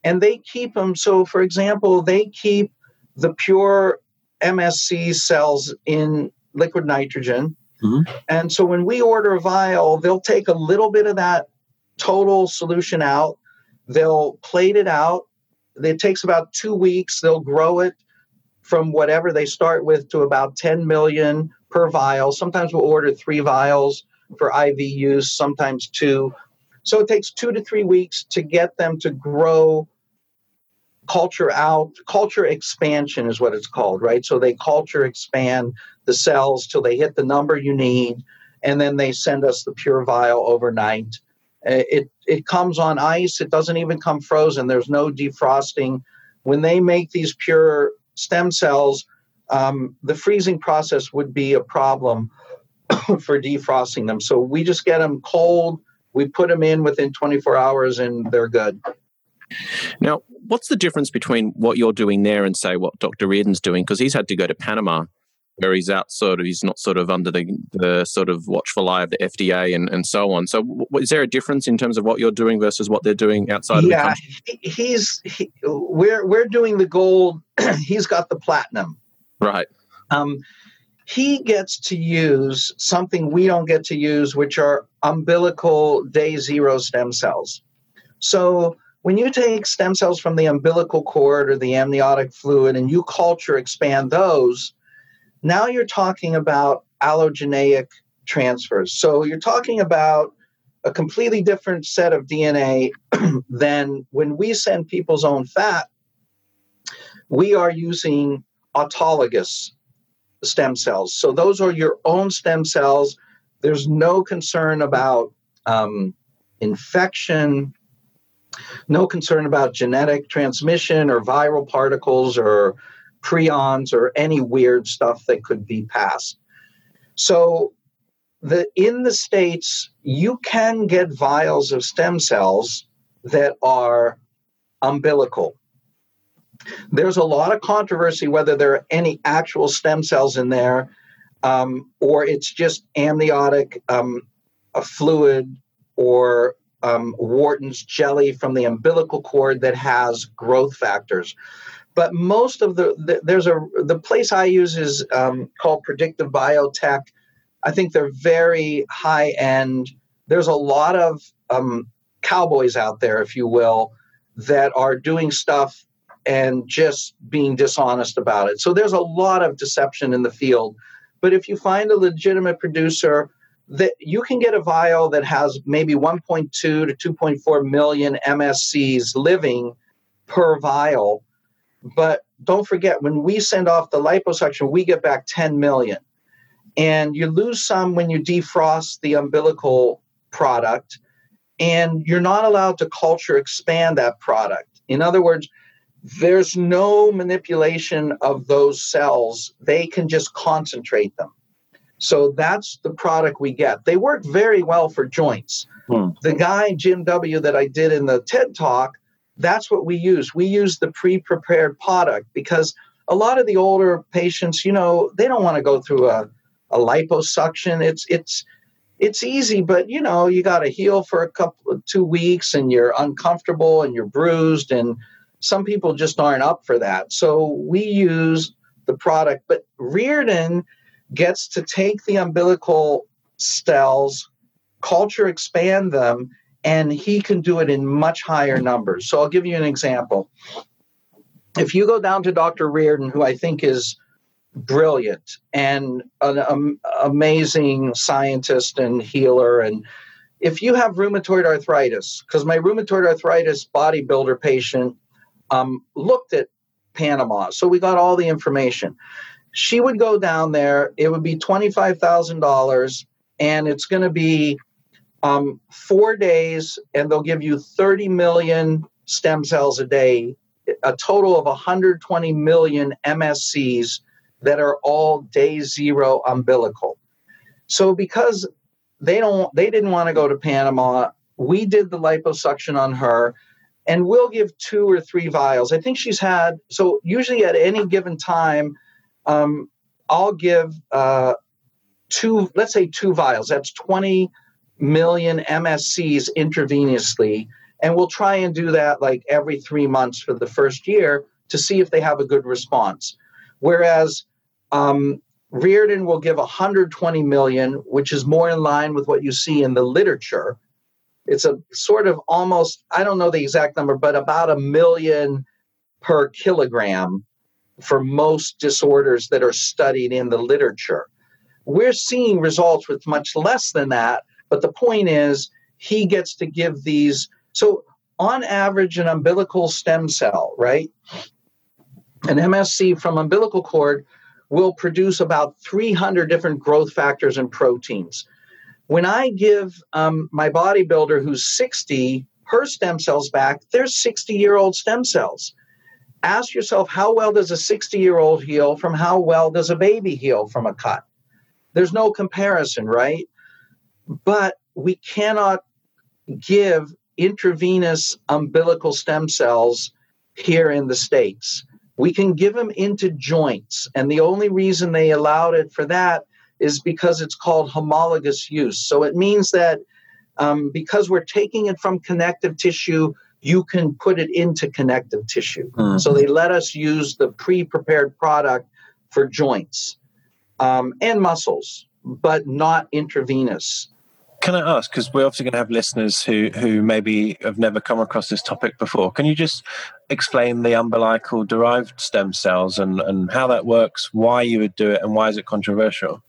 and they keep them. So, for example, they keep the pure MSC cells in liquid nitrogen. Mm-hmm. And so when we order a vial, they'll take a little bit of that total solution out, they'll plate it out. It takes about two weeks. They'll grow it from whatever they start with to about 10 million per vial. Sometimes we'll order three vials for IV use, sometimes two. So it takes two to three weeks to get them to grow culture out. Culture expansion is what it's called, right? So they culture expand the cells till they hit the number you need, and then they send us the pure vial overnight. Uh, it it comes on ice. It doesn't even come frozen. There's no defrosting. When they make these pure stem cells, um, the freezing process would be a problem for defrosting them. So we just get them cold. We put them in within 24 hours, and they're good.
Now, what's the difference between what you're doing there and say what Dr. Riordan's doing? Because he's had to go to Panama where he's out sort of he's not sort of under the, the sort of watchful eye of the FDA and, and so on. So w- is there a difference in terms of what you're doing versus what they're doing outside
yeah,
of the
country? he's he, we're we're doing the gold. he's got the platinum.
Right.
Um, he gets to use something we don't get to use, which are umbilical day zero stem cells. So when you take stem cells from the umbilical cord or the amniotic fluid and you culture expand those, now you're talking about allogeneic transfers. So you're talking about a completely different set of DNA than when we send people's own fat. We are using autologous stem cells. So those are your own stem cells. There's no concern about um, infection, no concern about genetic transmission or viral particles or prions or any weird stuff that could be passed. So the in the states you can get vials of stem cells that are umbilical. There's a lot of controversy whether there are any actual stem cells in there um, or it's just amniotic um, fluid or um, Wharton's jelly from the umbilical cord that has growth factors but most of the, the, there's a the place I use is um, called Predictive Biotech. I think they're very high end. There's a lot of um, cowboys out there, if you will, that are doing stuff and just being dishonest about it. So there's a lot of deception in the field. But if you find a legitimate producer, that you can get a vial that has maybe 1.2 to 2.4 million MSCs living per vial but don't forget, when we send off the liposuction, we get back 10 million. And you lose some when you defrost the umbilical product, and you're not allowed to culture expand that product. In other words, there's no manipulation of those cells, they can just concentrate them. So that's the product we get. They work very well for joints. Hmm. The guy, Jim W., that I did in the TED talk, that's what we use. We use the pre prepared product because a lot of the older patients, you know, they don't want to go through a, a liposuction. It's, it's, it's easy, but you know, you got to heal for a couple of two weeks and you're uncomfortable and you're bruised. And some people just aren't up for that. So we use the product, but Riordan gets to take the umbilical cells, culture expand them, and he can do it in much higher numbers. So I'll give you an example. If you go down to Dr. Riordan, who I think is brilliant and an um, amazing scientist and healer, and if you have rheumatoid arthritis, because my rheumatoid arthritis bodybuilder patient um, looked at Panama, so we got all the information. She would go down there, it would be $25,000, and it's going to be um, four days, and they'll give you 30 million stem cells a day, a total of 120 million MSCs that are all day zero umbilical. So because they don't, they didn't want to go to Panama, we did the liposuction on her, and we'll give two or three vials. I think she's had so usually at any given time, um, I'll give uh, two, let's say two vials. That's 20 million MSCs intravenously. And we'll try and do that like every three months for the first year to see if they have a good response. Whereas um, Riordan will give 120 million, which is more in line with what you see in the literature. It's a sort of almost, I don't know the exact number, but about a million per kilogram for most disorders that are studied in the literature. We're seeing results with much less than that, but the point is he gets to give these. So, on average, an umbilical stem cell, right? An MSC from umbilical cord will produce about 300 different growth factors and proteins. When I give um, my bodybuilder who's 60 her stem cells back, they're 60 year old stem cells. Ask yourself how well does a 60 year old heal from how well does a baby heal from a cut? There's no comparison, right? But we cannot give intravenous umbilical stem cells here in the States. We can give them into joints. And the only reason they allowed it for that is because it's called homologous use. So it means that um, because we're taking it from connective tissue, you can put it into connective tissue. Mm-hmm. So they let us use the pre prepared product for joints um, and muscles, but not intravenous.
Can I ask, because we're obviously going to have listeners who, who maybe have never come across this topic before, can you just explain the umbilical derived stem cells and, and how that works, why you would do it, and why is it controversial?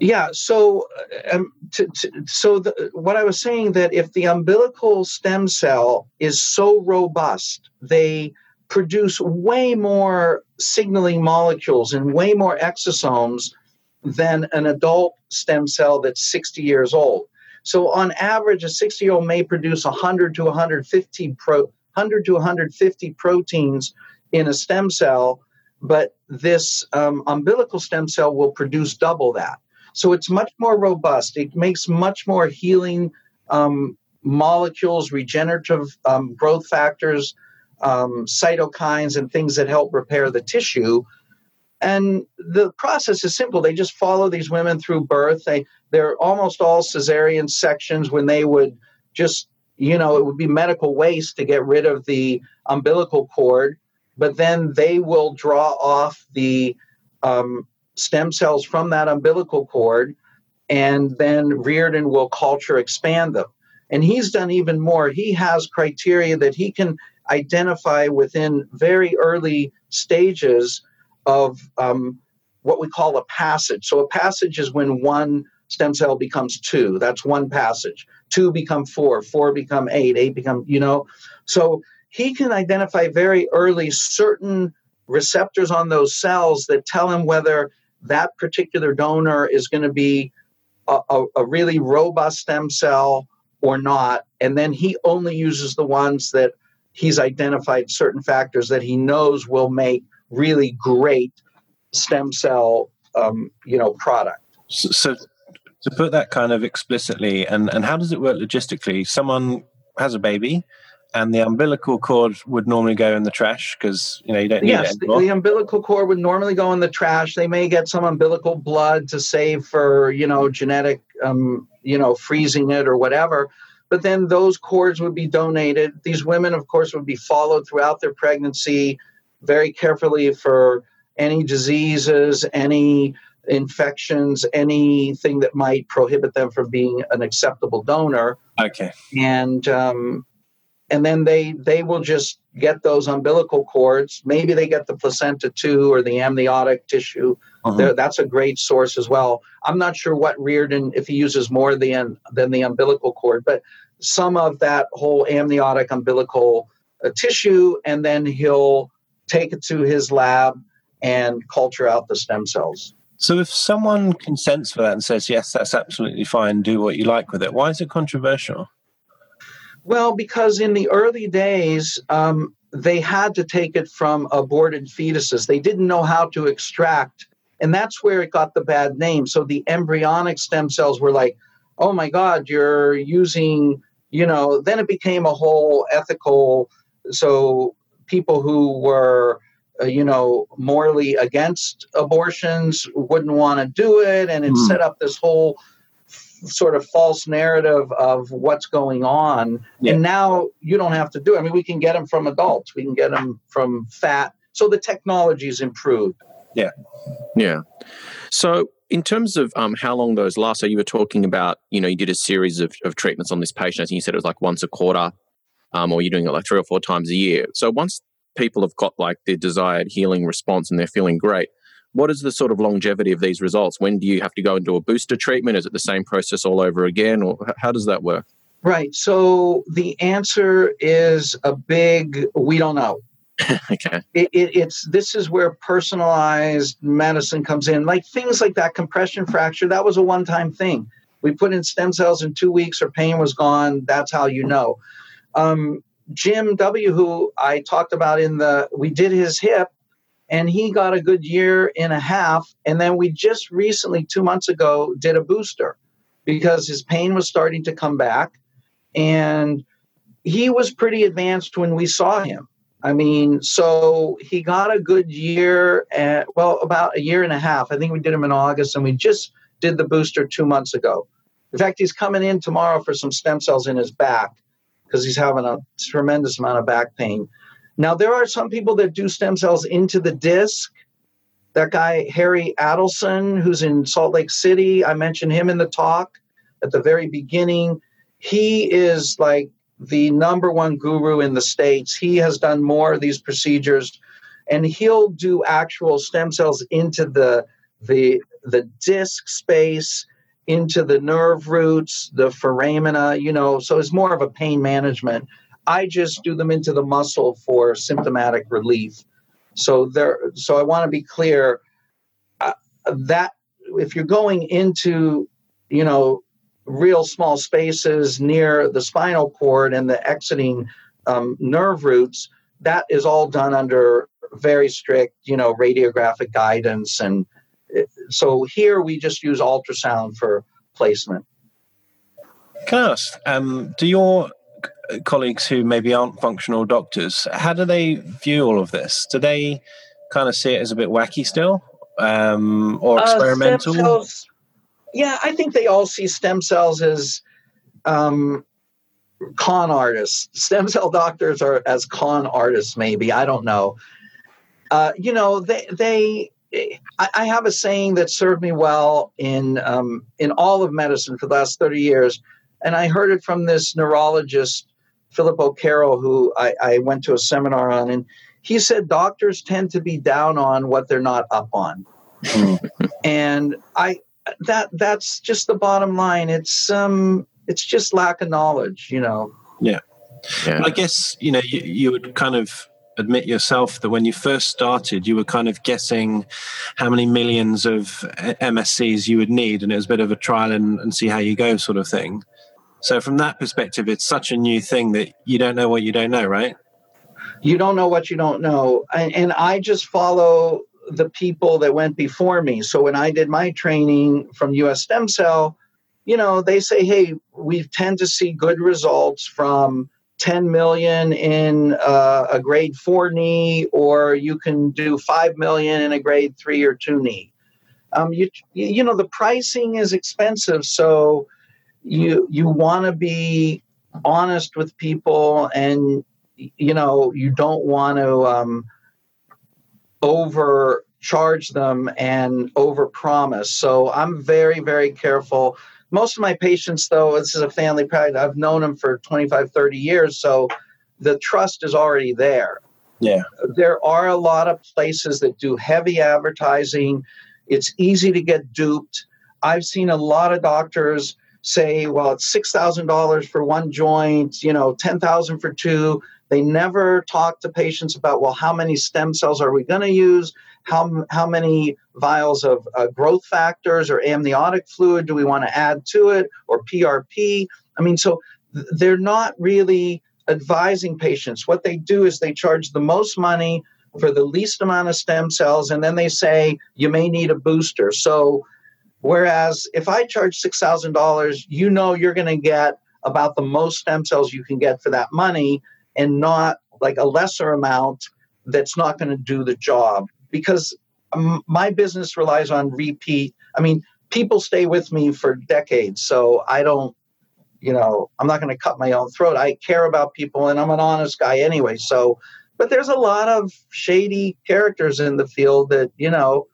Yeah, so um, to, to, so the, what I was saying that if the umbilical stem cell is so robust, they produce way more signaling molecules and way more exosomes than an adult stem cell that's 60 years old. So on average, a 60 year old may produce 100 to 150 pro, 100 to 150 proteins in a stem cell, but this um, umbilical stem cell will produce double that. So it's much more robust. It makes much more healing um, molecules, regenerative um, growth factors, um, cytokines, and things that help repair the tissue. And the process is simple. They just follow these women through birth. They they're almost all cesarean sections when they would just you know it would be medical waste to get rid of the umbilical cord, but then they will draw off the um, stem cells from that umbilical cord, and then Riordan will culture expand them. And he's done even more. He has criteria that he can identify within very early stages of um, what we call a passage. So a passage is when one stem cell becomes two. That's one passage. Two become four, four become eight, eight become, you know. So he can identify very early certain receptors on those cells that tell him whether that particular donor is going to be a, a, a really robust stem cell or not. And then he only uses the ones that he's identified certain factors that he knows will make really great stem cell, um, you know, product.
So, so, to put that kind of explicitly, and and how does it work logistically? Someone has a baby, and the umbilical cord would normally go in the trash because you know you don't need
yes,
it anymore.
the umbilical cord would normally go in the trash. They may get some umbilical blood to save for you know genetic, um, you know, freezing it or whatever. But then those cords would be donated. These women, of course, would be followed throughout their pregnancy very carefully for any diseases, any infections, anything that might prohibit them from being an acceptable donor.
Okay.
And um, and then they they will just get those umbilical cords. Maybe they get the placenta too, or the amniotic tissue. Uh-huh. That's a great source as well. I'm not sure what Riordan if he uses more than than the umbilical cord, but some of that whole amniotic umbilical uh, tissue, and then he'll take it to his lab and culture out the stem cells.
So, if someone consents for that and says, yes, that's absolutely fine, do what you like with it, why is it controversial?
Well, because in the early days, um, they had to take it from aborted fetuses. They didn't know how to extract, and that's where it got the bad name. So the embryonic stem cells were like, oh my God, you're using, you know, then it became a whole ethical. So people who were uh, you know, morally against abortions wouldn't want to do it, and it mm. set up this whole sort of false narrative of what's going on. Yeah. And now you don't have to do it. I mean, we can get them from adults, we can get them from fat. So the technology is improved.
Yeah.
Yeah. So in terms of um, how long those last, so you were talking about, you know, you did a series of, of treatments on this patient. I think you said it was like once a quarter, um, or you're doing it like three or four times a year. So once people have got like the desired healing response and they're feeling great, what is the sort of longevity of these results? When do you have to go into a booster treatment? Is it the same process all over again, or how does that work?
Right. So the answer is a big we don't know.
okay.
It, it, it's this is where personalized medicine comes in, like things like that compression fracture. That was a one-time thing. We put in stem cells in two weeks, her pain was gone. That's how you know. Um, Jim W, who I talked about in the, we did his hip and he got a good year and a half. And then we just recently, two months ago, did a booster because his pain was starting to come back. And he was pretty advanced when we saw him. I mean, so he got a good year, at, well, about a year and a half. I think we did him in August, and we just did the booster two months ago. In fact, he's coming in tomorrow for some stem cells in his back because he's having a tremendous amount of back pain. Now, there are some people that do stem cells into the disc. That guy, Harry Adelson, who's in Salt Lake City, I mentioned him in the talk at the very beginning. He is like the number one guru in the States. He has done more of these procedures and he'll do actual stem cells into the the the disc space into the nerve roots the foramina you know so it's more of a pain management I just do them into the muscle for symptomatic relief. So there. So I want to be clear uh, that if you're going into, you know, real small spaces near the spinal cord and the exiting um, nerve roots, that is all done under very strict, you know, radiographic guidance. And so here we just use ultrasound for placement.
Can I ask, um, do your colleagues who maybe aren't functional doctors, how do they view all of this? Do they kind of see it as a bit wacky still, um, or uh, experimental? Uh,
yeah, I think they all see stem cells as um, con artists. Stem cell doctors are as con artists, maybe. I don't know. Uh, you know, they they. I, I have a saying that served me well in um, in all of medicine for the last thirty years, and I heard it from this neurologist Philip O'Carroll, who I, I went to a seminar on, and he said doctors tend to be down on what they're not up on. and I that that's just the bottom line. It's um it's just lack of knowledge, you know.
Yeah. yeah. I guess, you know, you, you would kind of admit yourself that when you first started, you were kind of guessing how many millions of MSCs you would need, and it was a bit of a trial and, and see how you go sort of thing. So from that perspective, it's such a new thing that you don't know what you don't know, right?
You don't know what you don't know. And, and I just follow the people that went before me. So when I did my training from US Stem Cell, you know, they say, hey, we tend to see good results from 10 million in uh, a grade four knee, or you can do 5 million in a grade three or two knee. Um, you, you know, the pricing is expensive. So, you you want to be honest with people and you know you don't want to um, overcharge them and overpromise so i'm very very careful most of my patients though this is a family practice i've known them for 25 30 years so the trust is already there
yeah
there are a lot of places that do heavy advertising it's easy to get duped i've seen a lot of doctors say, well, it's six thousand dollars for one joint, you know, ten thousand for two. They never talk to patients about, well, how many stem cells are we going to use? How how many vials of uh, growth factors or amniotic fluid do we want to add to it, or PRP? I mean, so th- they're not really advising patients. What they do is they charge the most money for the least amount of stem cells, and then they say you may need a booster. So Whereas if I charge $6,000, you know you're going to get about the most stem cells you can get for that money and not like a lesser amount that's not going to do the job because my business relies on repeat. I mean, people stay with me for decades. So I don't, you know, I'm not going to cut my own throat. I care about people and I'm an honest guy anyway. So, but there's a lot of shady characters in the field that, you know,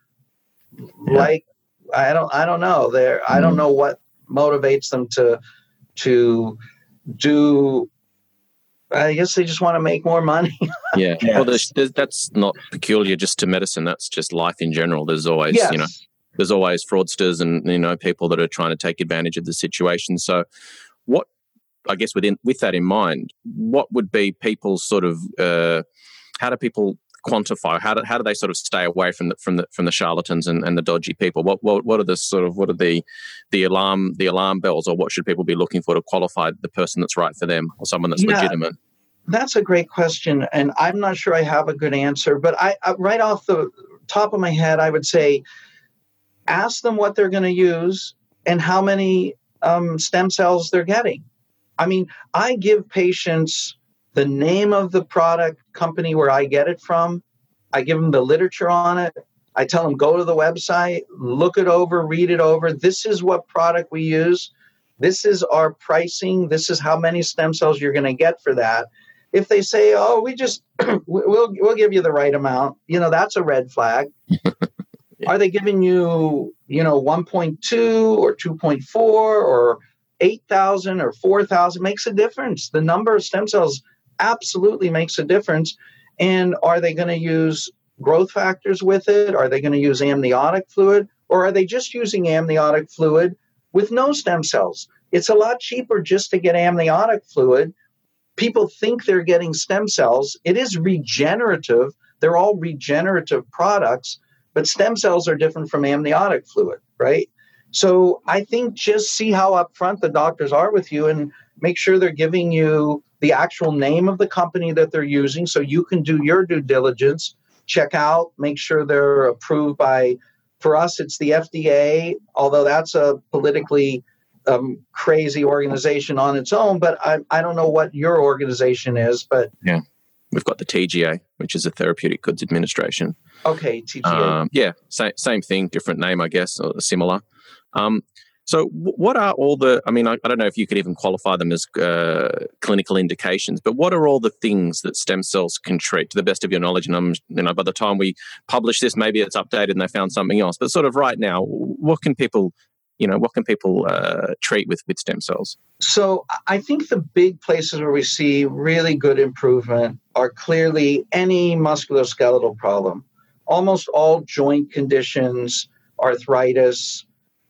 yeah. like, I don't, I don't know. There, mm-hmm. I don't mm-hmm. know what motivates them to, to do I guess they just want to make more money.
yeah. Yes. Well, there's, there's, that's not peculiar just to medicine. That's just life in general. There's always, yes. you know, there's always fraudsters and you know people that are trying to take advantage of the situation. So, what I guess within with that in mind, what would be people's sort of uh, how do people quantify? How do, how do they sort of stay away from the from the from the charlatans and, and the dodgy people? What, what what are the sort of what are the the alarm the alarm bells or what should people be looking for to qualify the person that's right for them or someone that's yeah, legitimate?
That's a great question and i'm not sure i have a good answer but I, I right off the top of my head i would say ask them what they're going to use and how many um, stem cells they're getting. I mean, I give patients the name of the product company where I get it from. I give them the literature on it. I tell them go to the website, look it over, read it over. This is what product we use. This is our pricing. This is how many stem cells you're going to get for that. If they say, "Oh, we just we'll we'll give you the right amount," you know, that's a red flag. Yeah. Are they giving you, you know, 1.2 or 2.4 or 8,000 or 4,000? Makes a difference. The number of stem cells absolutely makes a difference. And are they going to use growth factors with it? Are they going to use amniotic fluid? Or are they just using amniotic fluid with no stem cells? It's a lot cheaper just to get amniotic fluid. People think they're getting stem cells. It is regenerative. They're all regenerative products but stem cells are different from amniotic fluid, right? So I think just see how upfront the doctors are with you and make sure they're giving you the actual name of the company that they're using so you can do your due diligence, check out, make sure they're approved by, for us, it's the FDA, although that's a politically um, crazy organization on its own, but I, I don't know what your organization is, but.
Yeah. We've got the TGA, which is the Therapeutic Goods Administration.
Okay, TGA.
Um, yeah, same same thing, different name, I guess, or similar. Um, so, what are all the? I mean, I, I, don't know if you could even qualify them as uh, clinical indications, but what are all the things that stem cells can treat, to the best of your knowledge? And I'm, you know, by the time we publish this, maybe it's updated and they found something else. But sort of right now, what can people you know what can people uh, treat with with stem cells
so i think the big places where we see really good improvement are clearly any musculoskeletal problem almost all joint conditions arthritis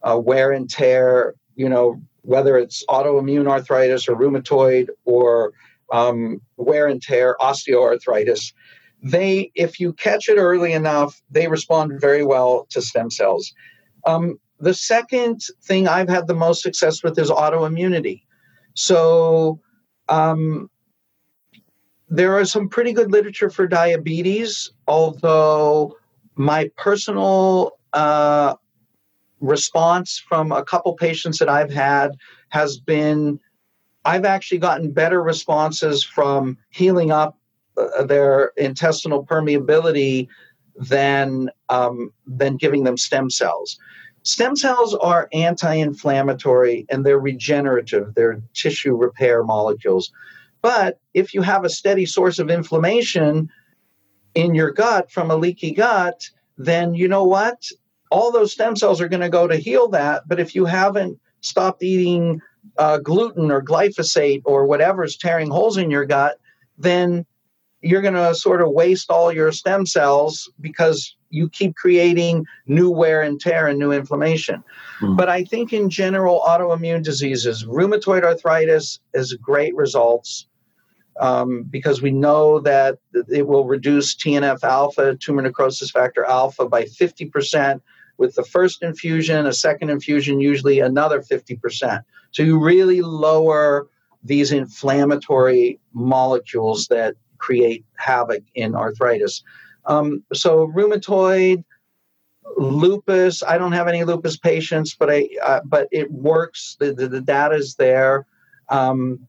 uh, wear and tear you know whether it's autoimmune arthritis or rheumatoid or um, wear and tear osteoarthritis they if you catch it early enough they respond very well to stem cells um, the second thing I've had the most success with is autoimmunity. So um, there is some pretty good literature for diabetes, although my personal uh, response from a couple patients that I've had has been I've actually gotten better responses from healing up uh, their intestinal permeability than um, than giving them stem cells. Stem cells are anti inflammatory and they're regenerative, they're tissue repair molecules. But if you have a steady source of inflammation in your gut from a leaky gut, then you know what? All those stem cells are going to go to heal that. But if you haven't stopped eating uh, gluten or glyphosate or whatever's tearing holes in your gut, then you're going to sort of waste all your stem cells because you keep creating new wear and tear and new inflammation. Mm. But I think in general, autoimmune diseases, rheumatoid arthritis is great results um, because we know that it will reduce TNF alpha, tumor necrosis factor alpha, by 50% with the first infusion, a second infusion, usually another 50%. So you really lower these inflammatory molecules that create havoc in arthritis. Um, so rheumatoid, lupus. I don't have any lupus patients, but I uh, but it works. The, the, the data is there. Um,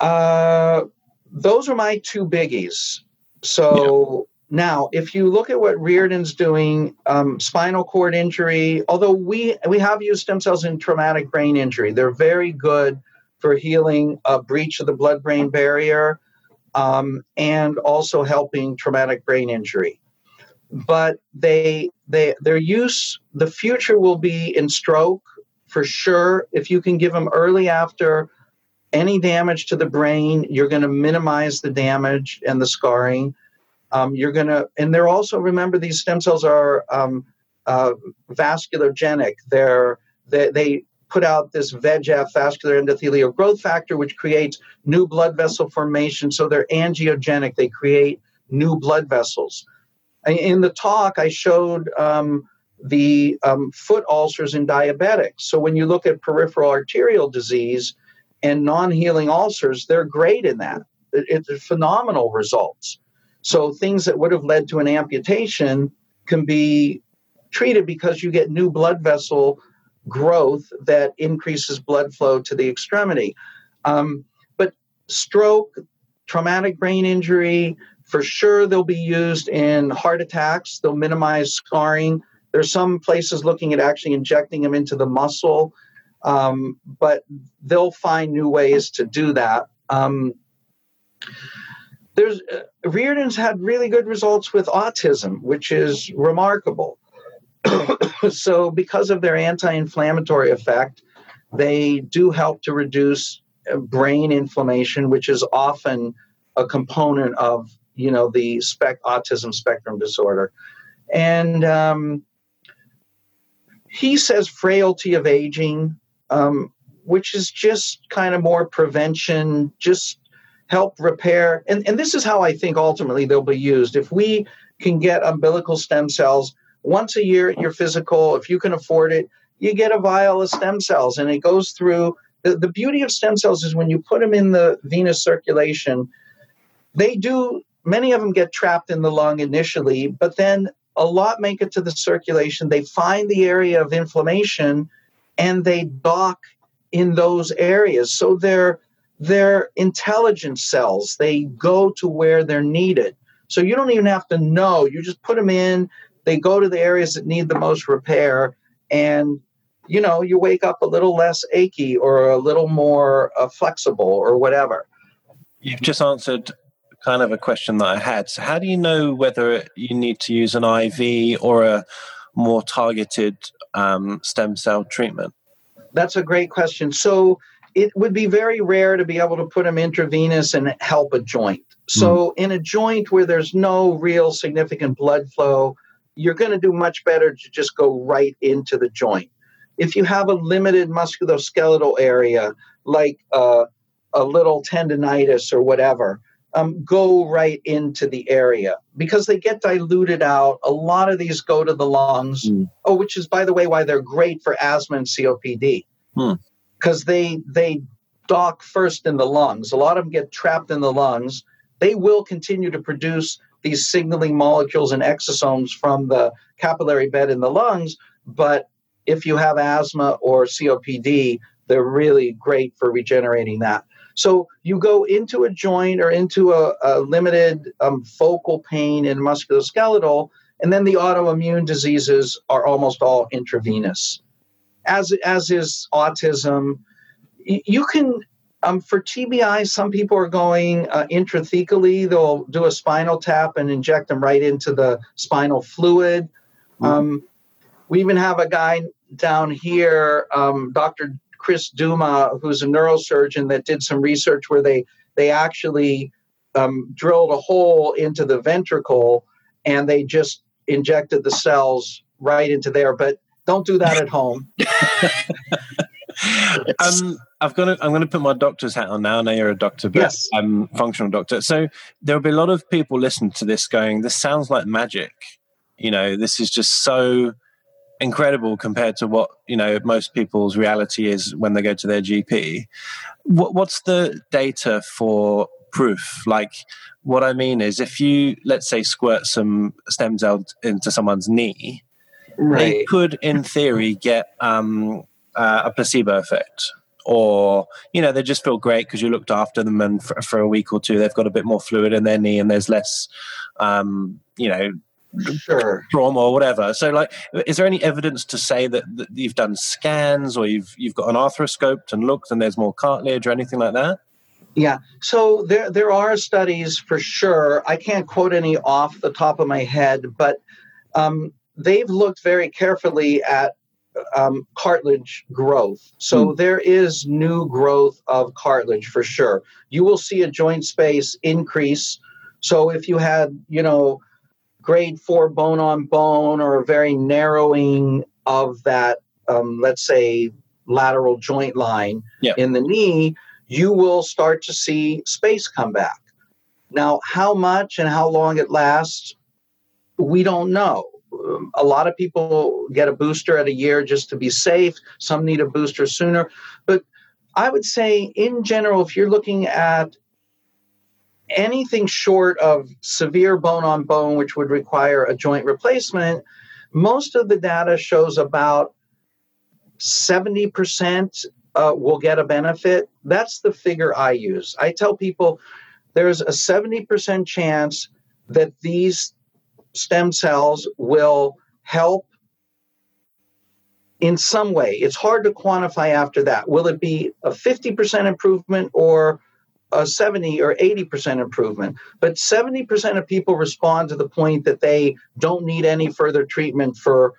uh, those are my two biggies. So now, if you look at what Riordan's doing, um, spinal cord injury, although we we have used stem cells in traumatic brain injury, they're very good for healing a breach of the blood-brain barrier um, and also helping traumatic brain injury. But they they their use, the future will be in stroke for sure. If you can give them early after any damage to the brain, you're going to minimize the damage and the scarring um, you're going to, and they're also, remember, these stem cells are um, uh, vasculogenic. They're, they, they put out this VEGF, vascular endothelial growth factor, which creates new blood vessel formation. So they're angiogenic. They create new blood vessels. In the talk, I showed um, the um, foot ulcers in diabetics. So when you look at peripheral arterial disease and non healing ulcers, they're great in that. It, it's phenomenal results. So things that would have led to an amputation can be treated because you get new blood vessel growth that increases blood flow to the extremity. Um, but stroke, traumatic brain injury, for sure they'll be used in heart attacks. They'll minimize scarring. There's some places looking at actually injecting them into the muscle, um, but they'll find new ways to do that. Um, there's uh, Riordan's had really good results with autism, which is remarkable. so, because of their anti-inflammatory effect, they do help to reduce uh, brain inflammation, which is often a component of you know the spec autism spectrum disorder, and um, he says frailty of aging, um, which is just kind of more prevention, just help repair. And, and this is how I think ultimately they'll be used. If we can get umbilical stem cells once a year at your physical, if you can afford it, you get a vial of stem cells and it goes through. The, the beauty of stem cells is when you put them in the venous circulation, they do, many of them get trapped in the lung initially, but then a lot make it to the circulation. They find the area of inflammation and they dock in those areas. So they're they're intelligence cells. They go to where they're needed. So you don't even have to know. You just put them in. They go to the areas that need the most repair, and you know you wake up a little less achy or a little more uh, flexible or whatever.
You've just answered kind of a question that I had. So how do you know whether you need to use an IV or a more targeted um, stem cell treatment?
That's a great question. So it would be very rare to be able to put them intravenous and help a joint. So, mm. in a joint where there's no real significant blood flow, you're going to do much better to just go right into the joint. If you have a limited musculoskeletal area, like uh, a little tendonitis or whatever, um, go right into the area because they get diluted out. A lot of these go to the lungs. Mm. Oh, which is, by the way, why they're great for asthma and COPD. Mm because they they dock first in the lungs. A lot of them get trapped in the lungs. They will continue to produce these signaling molecules and exosomes from the capillary bed in the lungs, but if you have asthma or COPD, they're really great for regenerating that. So you go into a joint or into a, a limited um, focal pain in musculoskeletal, and then the autoimmune diseases are almost all intravenous as as is autism. You can um, for TBI, some people are going uh, intrathecally. They'll do a spinal tap and inject them right into the spinal fluid. Mm-hmm. Um, we even have a guy down here, um, Dr. Chris Duma, who's a neurosurgeon, that did some research where they they actually um, drilled a hole into the ventricle and they just injected the cells right into there. But don't do that at home.
um, I've got to, I'm going to put my doctor's hat on now. I know you're a doctor, but yes. I'm functional doctor. So there'll be a lot of people listening to this going, this sounds like magic. You know, this is just so incredible compared to what, you know, most people's reality is when they go to their GP. What, what's the data for proof? Like, what I mean is if you, let's say, squirt some stem cells into someone's knee, right. they could, in theory, get um, uh, a placebo effect. or you know they just feel great because you looked after them and for, for, a week or two they've got a bit more fluid in their knee and there's less um, you know
sure.
trauma or whatever so like is there any evidence to say that, that you've done scans or you've you've got an arthroscoped and looked and there's more cartilage or anything like that
yeah so there there are studies for sure i can't quote any off the top of my head but um, they've looked very carefully at um, cartilage growth. So mm. there is new growth of cartilage for sure. You will see a joint space increase. So if you had, you know, grade four bone on bone or a very narrowing of that, um, let's say, lateral joint line yeah. in the knee, you will start to see space come back. Now, how much and how long it lasts, we don't know a lot of people get a booster at a year just to be safe. Some need a booster sooner. But I would say, in general, if you're looking at anything short of severe bone on bone, which would require a joint replacement, most of the data shows about 70% uh, will get a benefit. That's the figure I use. I tell people there's a 70% chance that these stem cells will help in some way. It's hard to quantify after that. Will it be a 50% improvement or a 70 or 80% improvement? But 70% of people respond to the point that they don't need any further treatment for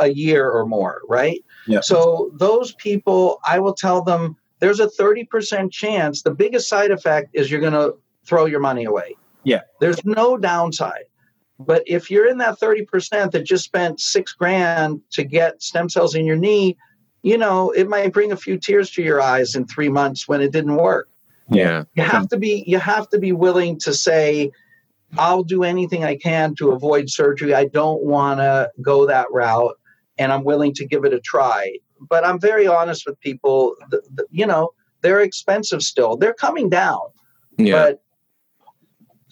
a year or more, right? Yeah. So those people, I will tell them there's a 30% chance. The biggest side effect is you're going to throw your money away.
Yeah.
There's no downside. But if you're in that 30% that just spent six grand to get stem cells in your knee, you know, it might bring a few tears to your eyes in three months when it didn't work.
Yeah.
You have to be you have to be willing to say, I'll do anything I can to avoid surgery. I don't want to go that route and I'm willing to give it a try. But I'm very honest with people, the, the, you know, they're expensive still. They're coming down. Yeah. But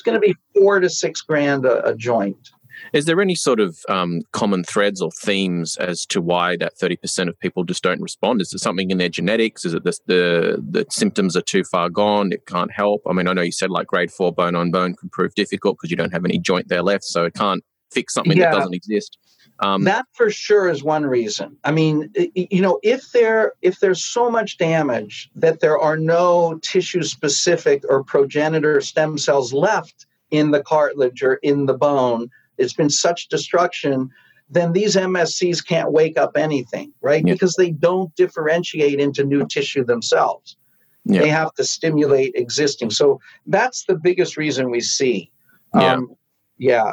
going to be four to six grand a, a joint.
Is there any sort of um, common threads or themes as to why that 30% of people just don't respond? Is it something in their genetics? Is it the, the, the symptoms are too far gone? It can't help? I mean, I know you said like grade four bone on bone can prove difficult because you don't have any joint there left. So it can't fix something yeah. that doesn't exist.
Um, that for sure is one reason. I mean, you know, if there if there's so much damage that there are no tissue specific or progenitor stem cells left in the cartilage or in the bone, it's been such destruction. Then these MSCs can't wake up anything, right? Yeah. Because they don't differentiate into new tissue themselves. Yeah. They have to stimulate existing. So that's the biggest reason we see.
Yeah. Um,
yeah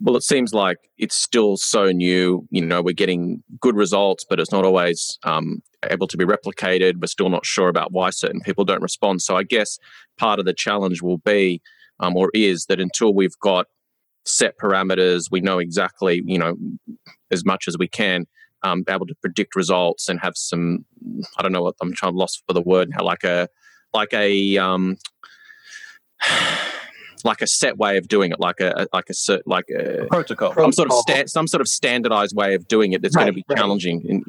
well, it seems like it's still so new. You know, we're getting good results, but it's not always um, able to be replicated. We're still not sure about why certain people don't respond. So I guess part of the challenge will be, um, or is, that until we've got set parameters, we know exactly, you know, as much as we can, um, be able to predict results and have some. I don't know what I'm trying to lost for the word now, like a, like a. Um, like a set way of doing it, like a, like a like a,
protocol,
some sort of sta- some sort of standardized way of doing it that's right, going to be right. challenging. In,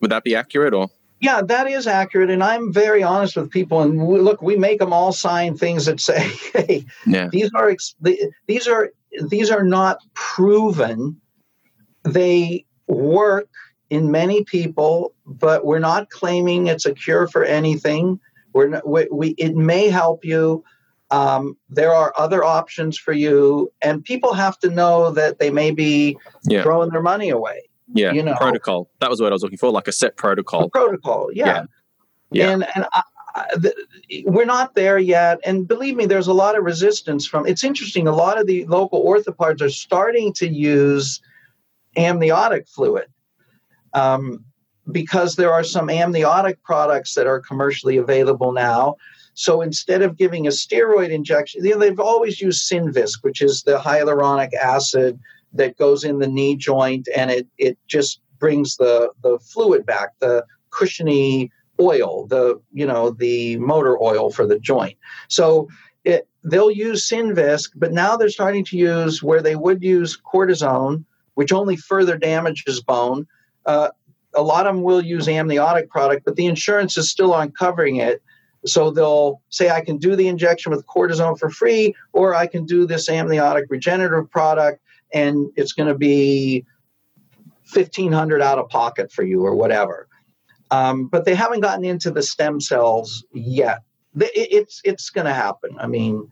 would that be accurate or?
Yeah, that is accurate, and I'm very honest with people. And we, look, we make them all sign things that say, "Hey, yeah. these are these are these are not proven. They work in many people, but we're not claiming it's a cure for anything. We're not, we, we it may help you, um, there are other options for you, and people have to know that they may be yeah. throwing their money away.
Yeah, you know, protocol. That was what I was looking for, like a set protocol.
A protocol, yeah. yeah. yeah. And and I, I, the, we're not there yet. And believe me, there's a lot of resistance from. It's interesting. A lot of the local orthopods are starting to use amniotic fluid. Um, because there are some amniotic products that are commercially available now so instead of giving a steroid injection, you know, they've always used Synvisc, which is the hyaluronic acid that goes in the knee joint and it, it just brings the, the fluid back, the cushiony oil, the you know, the motor oil for the joint. So it, they'll use Synvisc, but now they're starting to use where they would use cortisone, which only further damages bone. Uh, a lot of them will use amniotic product, but the insurance is still on covering it. So they'll say, I can do the injection with cortisone for free, or I can do this amniotic regenerative product, and it's going to be 1500 out of pocket for you or whatever. Um, but they haven't gotten into the stem cells yet. It's it's going to happen. I mean,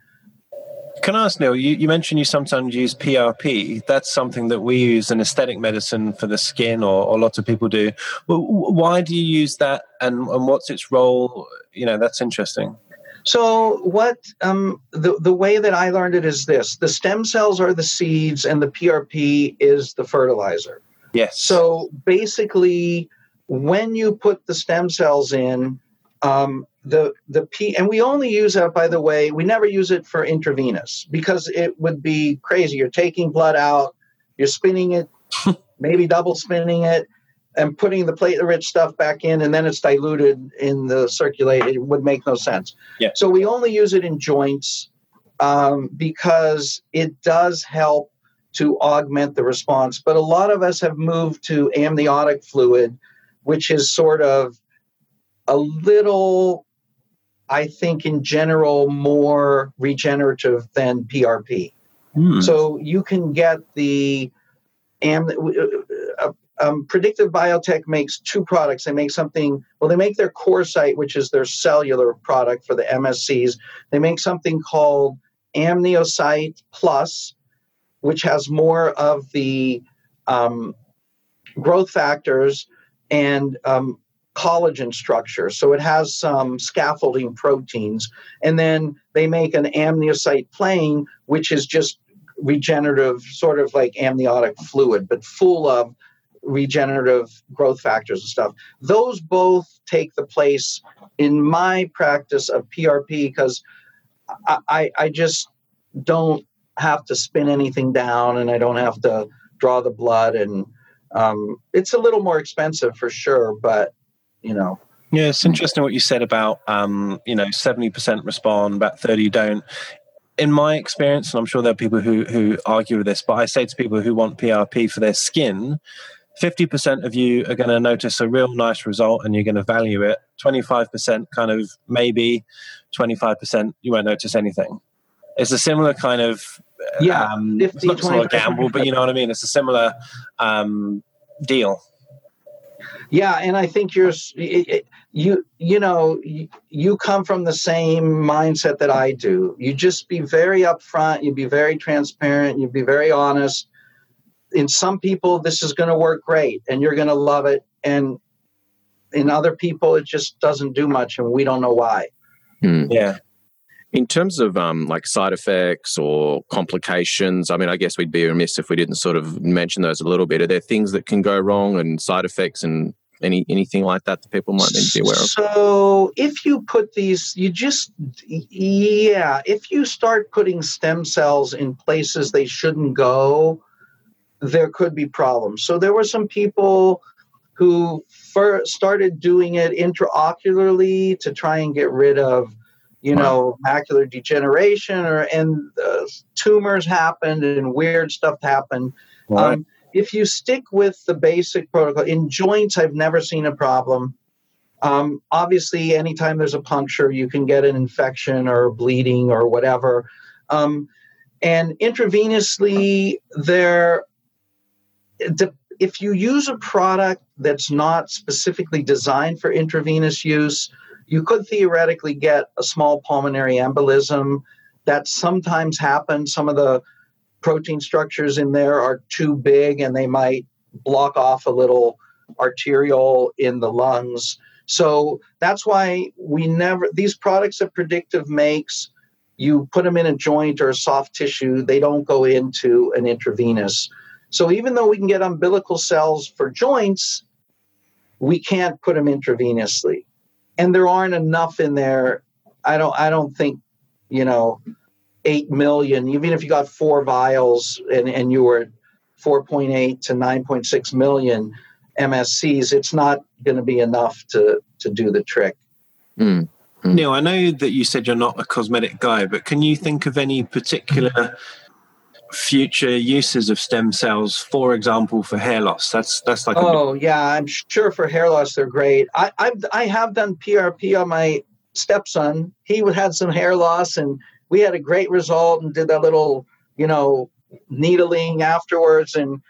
can I ask Neil? You, you, mentioned you sometimes use PRP. That's something that we use in aesthetic medicine for the skin, or, or lots of people do. Well, why do you use that, and, and what's its role? You know, that's interesting.
So, what um, the the way that I learned it is this: the stem cells are the seeds, and the PRP is the fertilizer.
Yes.
So basically, when you put the stem cells in, um, the the P and we only use that by the way, we never use it for intravenous because it would be crazy. You're taking blood out, you're spinning it, maybe double spinning it, and putting the platelet rich stuff back in, and then it's diluted in the circulate. It would make no sense.
Yeah.
So we only use it in joints um, because it does help to augment the response. But a lot of us have moved to amniotic fluid, which is sort of a little I think in general more regenerative than PRP. Mm. So you can get the am uh, uh, um, predictive biotech makes two products. They make something, well, they make their CoreCyte, which is their cellular product for the MSCs. They make something called Amniocyte Plus, which has more of the um, growth factors and um, collagen structure. So it has some scaffolding proteins. And then they make an amniocyte plane, which is just regenerative, sort of like amniotic fluid, but full of regenerative growth factors and stuff. Those both take the place in my practice of PRP because I, I, I just don't have to spin anything down and I don't have to draw the blood and um, it's a little more expensive for sure, but you know.
Yeah, it's interesting what you said about um, you know seventy percent respond, about thirty don't. In my experience, and I'm sure there are people who who argue with this, but I say to people who want PRP for their skin, 50% of you are going to notice a real nice result and you're going to value it. 25% kind of maybe, 25% you won't notice anything. It's a similar kind of,
yeah, um, 50,
it's not, not a gamble, but you know what I mean? It's a similar um, deal.
Yeah, and I think you're you you know you come from the same mindset that I do. You just be very upfront. You be very transparent. You be very honest. In some people, this is going to work great, and you're going to love it. And in other people, it just doesn't do much, and we don't know why.
Hmm. Yeah.
In terms of um, like side effects or complications, I mean, I guess we'd be remiss if we didn't sort of mention those a little bit. Are there things that can go wrong and side effects and any anything like that that people might need to be aware of?
So, if you put these, you just yeah, if you start putting stem cells in places they shouldn't go, there could be problems. So, there were some people who first started doing it intraocularly to try and get rid of you know macular degeneration or and uh, tumors happened and weird stuff happened. Right. um, if you stick with the basic protocol in joints i've never seen a problem. Um, obviously anytime there's a puncture you can get an infection or bleeding or whatever. Um, and intravenously there if you use a product that's not specifically designed for intravenous use you could theoretically get a small pulmonary embolism. That sometimes happens. Some of the protein structures in there are too big and they might block off a little arteriole in the lungs. So that's why we never, these products that Predictive makes, you put them in a joint or a soft tissue, they don't go into an intravenous. So even though we can get umbilical cells for joints, we can't put them intravenously and there aren't enough in there. I don't. I don't think you know eight million. Even if you got four vials and and you were four point eight to nine point six million MSCs, it's not going to be enough to to do the trick.
Mm. Mm. Neil, I know that you said you're not a cosmetic guy, but can you think of any particular future uses of stem cells, for example, for hair loss? That's that's like.
Oh yeah, I'm sure for hair loss they're great. I I've I have done PRP on my stepson. He had some hair loss, and we had a great result, and did that little you know needling afterwards. And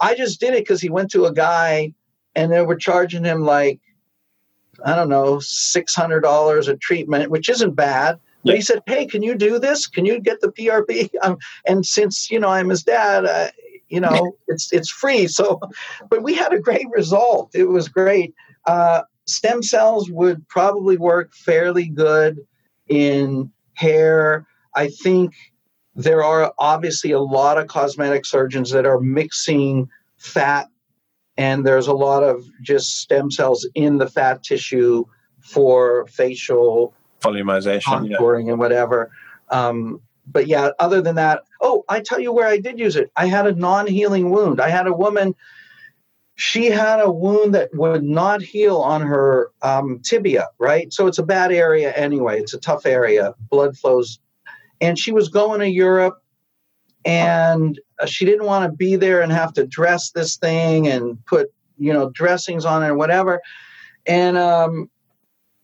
I just did it because he went to a guy, and they were charging him like I don't know six hundred dollars a treatment, which isn't bad he said, "Hey, can you do this? Can you get the PRP?" Um, and since you know I'm his dad, uh, you know it's it's free. So, but we had a great result. It was great. Uh, stem cells would probably work fairly good in hair. I think there are obviously a lot of cosmetic surgeons that are mixing fat, and there's a lot of just stem cells in the fat tissue for facial
volumization,
yeah. and whatever. Um, but yeah, other than that, oh, I tell you where I did use it. I had a non-healing wound. I had a woman. She had a wound that would not heal on her um, tibia, right? So it's a bad area anyway. It's a tough area. Blood flows, and she was going to Europe, and uh, she didn't want to be there and have to dress this thing and put you know dressings on it and whatever. And um,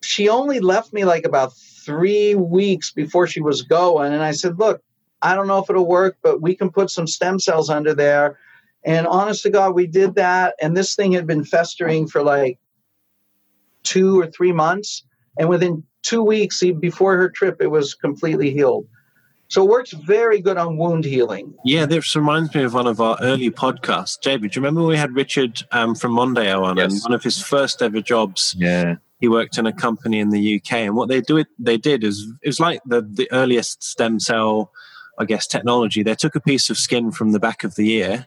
she only left me like about three weeks before she was going. And I said, Look, I don't know if it'll work, but we can put some stem cells under there. And honest to God, we did that. And this thing had been festering for like two or three months. And within two weeks before her trip, it was completely healed. So it works very good on wound healing.
Yeah, this reminds me of one of our early podcasts. JB, do you remember we had Richard um, from Mondeo on yes. and one of his first ever jobs?
Yeah
he worked in a company in the UK, and what they do it they did is it was like the the earliest stem cell, I guess, technology. They took a piece of skin from the back of the ear,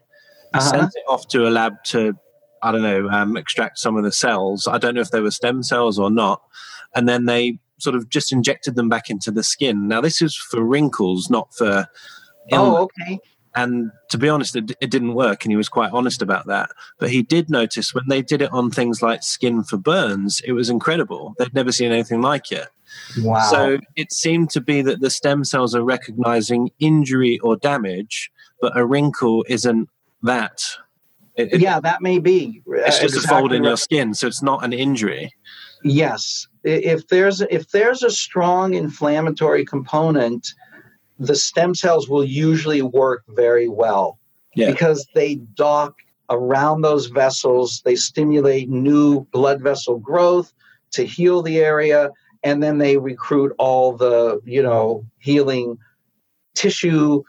uh-huh. sent it off to a lab to I don't know um, extract some of the cells. I don't know if they were stem cells or not, and then they sort of just injected them back into the skin. Now this is for wrinkles, not for.
Oh, okay.
And to be honest, it, it, didn't work, and he was quite honest about that. But he did notice when they did it on things like skin for burns, it was incredible. They'd never seen anything like it.
Wow.
So it seemed to be that the stem cells are recognizing injury or damage, but a wrinkle isn't that.
It, it, yeah, that may be.
Uh, it's just exactly a fold in your skin, so it's not an injury.
Yes, if there's if there's a strong inflammatory component, the stem cells will usually work very well yeah. because they dock around those vessels. They stimulate new blood vessel growth to heal the area, and then they recruit all the you know healing tissue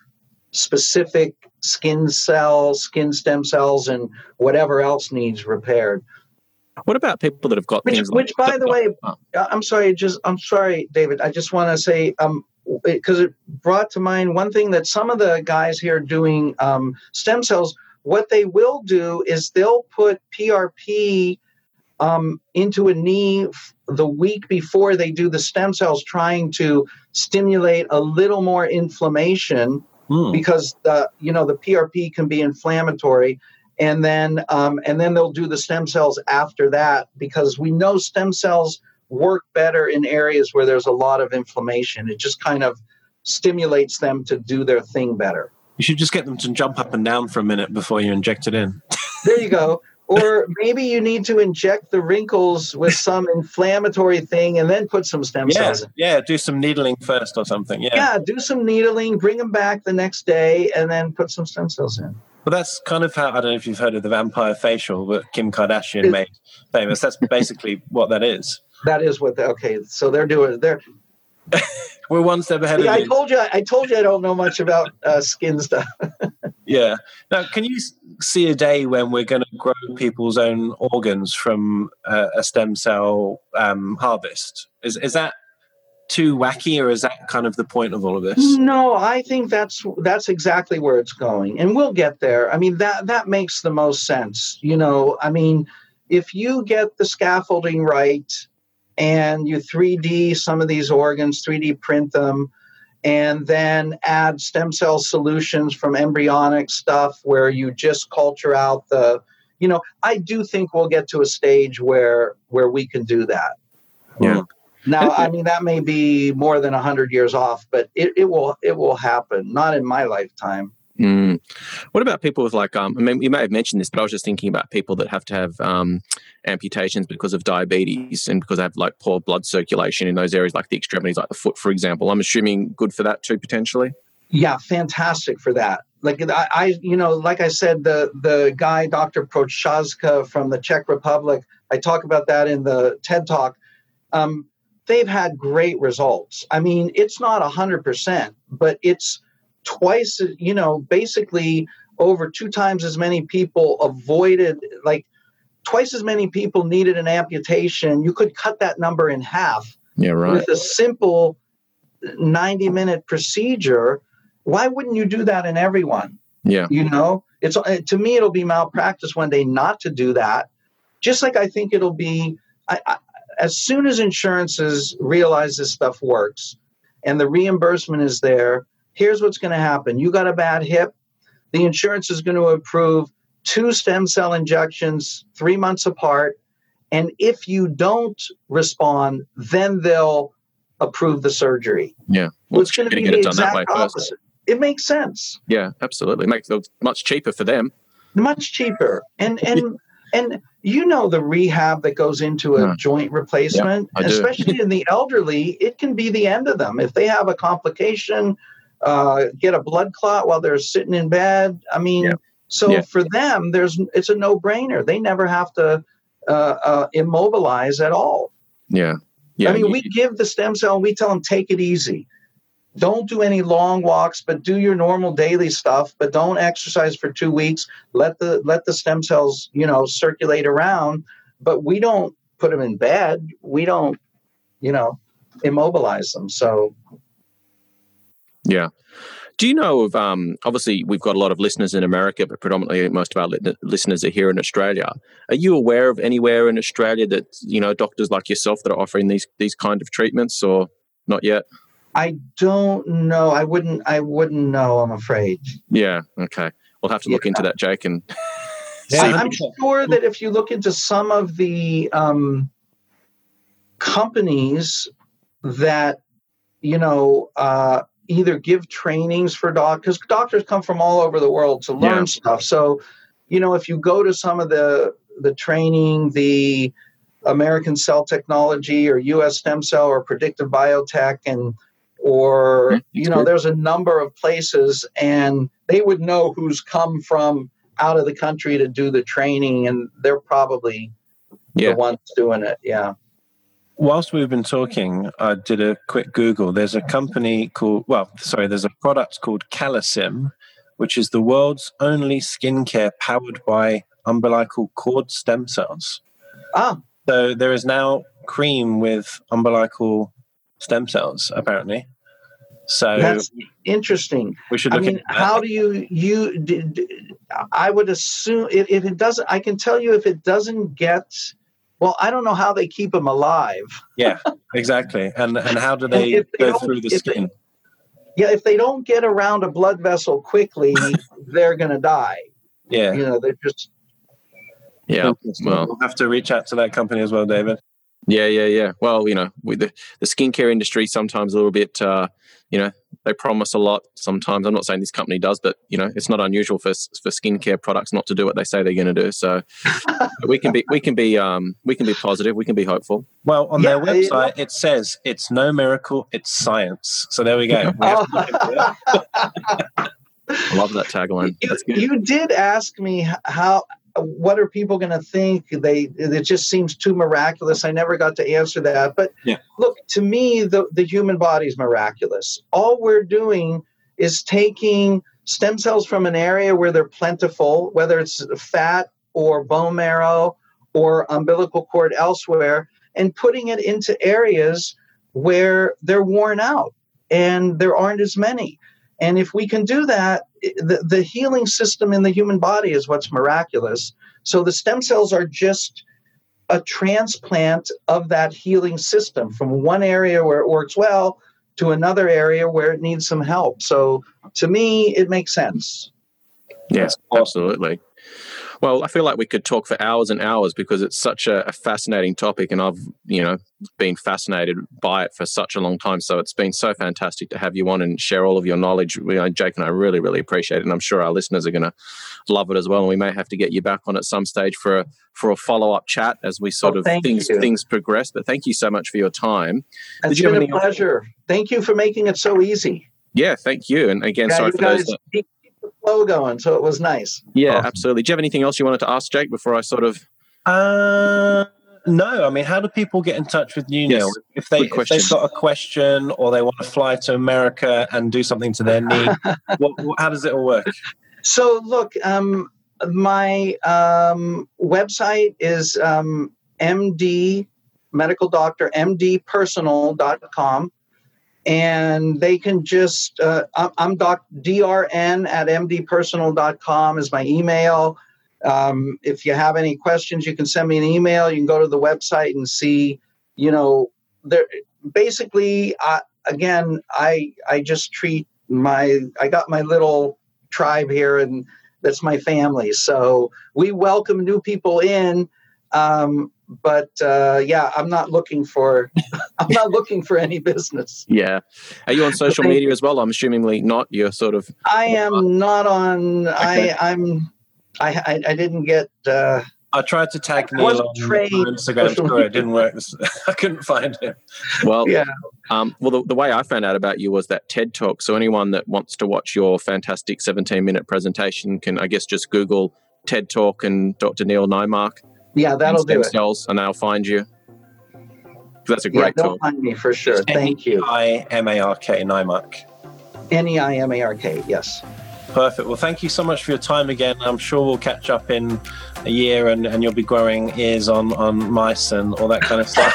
specific skin cells, skin stem cells, and whatever else needs repaired.
What about people that have got
which,
things
which
like,
by the way. I'm sorry, just I'm sorry, David. I just want to say, um, because it, it, brought to mind one thing that some of the guys here doing um, stem cells, what they will do is they'll put PRP um, into a knee the week before they do the stem cells, trying to stimulate a little more inflammation mm. because the you know the PRP can be inflammatory. And then, um, and then they'll do the stem cells after that because we know stem cells work better in areas where there's a lot of inflammation. It just kind of stimulates them to do their thing better.
You should just get them to jump up and down for a minute before you inject it in.
there you go. Or maybe you need to inject the wrinkles with some inflammatory thing and then put some stem
yeah,
cells in.
Yeah, do some needling first or something. Yeah.
Yeah, do some needling, bring them back the next day, and then put some stem cells in.
Well, that's kind of how I don't know if you've heard of the vampire facial that Kim Kardashian made famous. That's basically what that is.
That is what. The, okay, so they're doing. They're.
We're one step ahead.
Yeah, I told you. I told you I don't know much about uh, skin stuff.
yeah. Now, can you see a day when we're going to grow people's own organs from uh, a stem cell um, harvest? Is is that too wacky, or is that kind of the point of all of this?
No, I think that's that's exactly where it's going, and we'll get there. I mean that that makes the most sense. You know, I mean, if you get the scaffolding right and you 3D some of these organs, 3D print them, and then add stem cell solutions from embryonic stuff where you just culture out the you know i do think we'll get to a stage where where we can do that.
Yeah.
Now i mean that may be more than 100 years off but it, it will it will happen. Not in my lifetime
Mm. What about people with like, um, I mean, you may have mentioned this, but I was just thinking about people that have to have um, amputations because of diabetes and because they have like poor blood circulation in those areas, like the extremities, like the foot, for example. I'm assuming good for that too, potentially.
Yeah, fantastic for that. Like I, I you know, like I said, the the guy, Dr. Prochazka from the Czech Republic, I talk about that in the TED Talk. Um, they've had great results. I mean, it's not hundred percent, but it's twice, you know, basically over two times as many people avoided, like twice as many people needed an amputation. You could cut that number in half.
Yeah, right.
With a simple 90 minute procedure. Why wouldn't you do that in everyone?
Yeah.
You know, it's uh, to me, it'll be malpractice one day not to do that. Just like I think it'll be, I, I, as soon as insurances realize this stuff works and the reimbursement is there, here's what's going to happen. You got a bad hip, the insurance is going to approve two stem cell injections three months apart. And if you don't respond, then they'll approve the surgery.
Yeah.
Well, it's going to be the exact opposite. It makes sense.
Yeah, absolutely. It makes it much cheaper for them.
Much cheaper. And and and you know the rehab that goes into a yeah. joint replacement, yeah, especially in the elderly, it can be the end of them. If they have a complication uh, get a blood clot while they're sitting in bed. I mean, yeah. so yeah. for them, there's it's a no brainer. They never have to uh, uh, immobilize at all.
Yeah. Yeah.
I mean, we give the stem cell and we tell them take it easy. Don't do any long walks, but do your normal daily stuff. But don't exercise for two weeks. Let the let the stem cells, you know, circulate around. But we don't put them in bed. We don't, you know, immobilize them. So
yeah. Do you know of, um, obviously, we've got a lot of listeners in America, but predominantly most of our li- listeners are here in Australia. Are you aware of anywhere in Australia that, you know, doctors like yourself that are offering these, these kind of treatments or not yet?
I don't know. I wouldn't, I wouldn't know, I'm afraid.
Yeah. Okay. We'll have to look yeah. into that, Jake. And
yeah, I'm sure that if you look into some of the um, companies that, you know, uh, either give trainings for doctors because doctors come from all over the world to learn yeah. stuff so you know if you go to some of the the training the american cell technology or us stem cell or predictive biotech and or hmm, you know there's a number of places and they would know who's come from out of the country to do the training and they're probably yeah. the ones doing it yeah
whilst we've been talking, I did a quick Google. There's a company called, well, sorry, there's a product called Calecim, which is the world's only skincare powered by umbilical cord stem cells.
Ah.
So there is now cream with umbilical stem cells, apparently. So
that's interesting.
We should. look I
mean, how do you you? I would assume if, if it doesn't. I can tell you if it doesn't get well, I don't know how they keep them alive.
yeah, exactly. And and how do they, they go through the skin?
They, yeah, if they don't get around a blood vessel quickly, they're going to die.
Yeah,
you know, they're just.
Yeah, well,
we'll have to reach out to that company as well, David.
Yeah, yeah, yeah. Well, you know, with the the skincare industry, sometimes a little bit, uh, you know, they promise a lot sometimes. I'm not saying this company does, but you know, it's not unusual for for skincare products not to do what they say they're going to do. So we can be we can be um, we can be positive. We can be hopeful.
Well, on yeah, their website, it says it's no miracle, it's science. So there we go. We I
love that tagline.
You, you did ask me how what are people going to think? They it just seems too miraculous. I never got to answer that. But
yeah.
look to me the, the human body is miraculous. All we're doing is taking stem cells from an area where they're plentiful whether it's fat or bone marrow or umbilical cord elsewhere and putting it into areas where they're worn out and there aren't as many. And if we can do that, the, the healing system in the human body is what's miraculous. So the stem cells are just a transplant of that healing system from one area where it works well to another area where it needs some help. So to me, it makes sense.
Yes, absolutely. Well, I feel like we could talk for hours and hours because it's such a, a, fascinating topic, and I've you know been fascinated by it for such a long time. So it's been so fantastic to have you on and share all of your knowledge. You uh, know, Jake and I really, really appreciate it, and I'm sure our listeners are going to love it as well. And we may have to get you back on at some stage for a for a follow up chat as we sort oh, of things you. things progress. But thank you so much for your time.
It's been a pleasure. Thank you for making it so easy.
Yeah, thank you. And again, yeah, sorry for those. That-
flow going, so it was nice.
Yeah, awesome. absolutely. Do you have anything else you wanted to ask, Jake, before I sort of?
Uh, no. I mean, how do people get in touch with you yes. If they if they've got a question or they want to fly to America and do something to their knee, what, what, how does it all work?
So, look, um, my um, website is um, MD medical doctor mdpersonal.com and they can just uh, i'm doc drn at mdpersonal.com is my email. Um, if you have any questions you can send me an email. You can go to the website and see you know there basically again i i just treat my i got my little tribe here and that's my family. So we welcome new people in. Um, but uh, yeah, I'm not looking for I'm not looking for any business.
Yeah, are you on social media as well? I'm assumingly not. You're sort of.
I am not on. Okay. I I'm. I, I, I didn't get. Uh,
I tried to tag Neil on, Instagram story. It didn't work. I couldn't find him.
Well, yeah. Um, well, the, the way I found out about you was that TED Talk. So anyone that wants to watch your fantastic 17 minute presentation can, I guess, just Google TED Talk and Dr. Neil Neimark
yeah, that'll do it.
Cells, and they'll find you. That's a great yeah, they'll
find me for sure. Thank you.
I M A R K Neimark.
N E I M A R K. Yes.
Perfect. Well, thank you so much for your time again. I'm sure we'll catch up in a year and, and you'll be growing ears on, on mice and all that kind of stuff.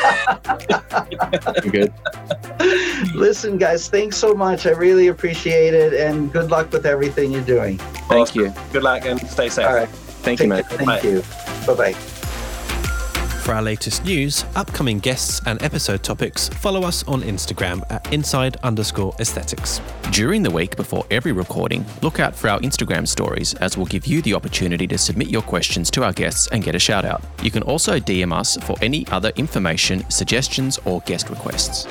good.
Listen, guys, thanks so much. I really appreciate it and good luck with everything you're doing.
Thank awesome. you.
Good luck and stay safe.
All right.
Thank Take you, mate.
Thank Bye. you. Bye bye.
For our latest news, upcoming guests, and episode topics, follow us on Instagram at inside underscore aesthetics. During the week before every recording, look out for our Instagram stories as we'll give you the opportunity to submit your questions to our guests and get a shout out. You can also DM us for any other information, suggestions, or guest requests.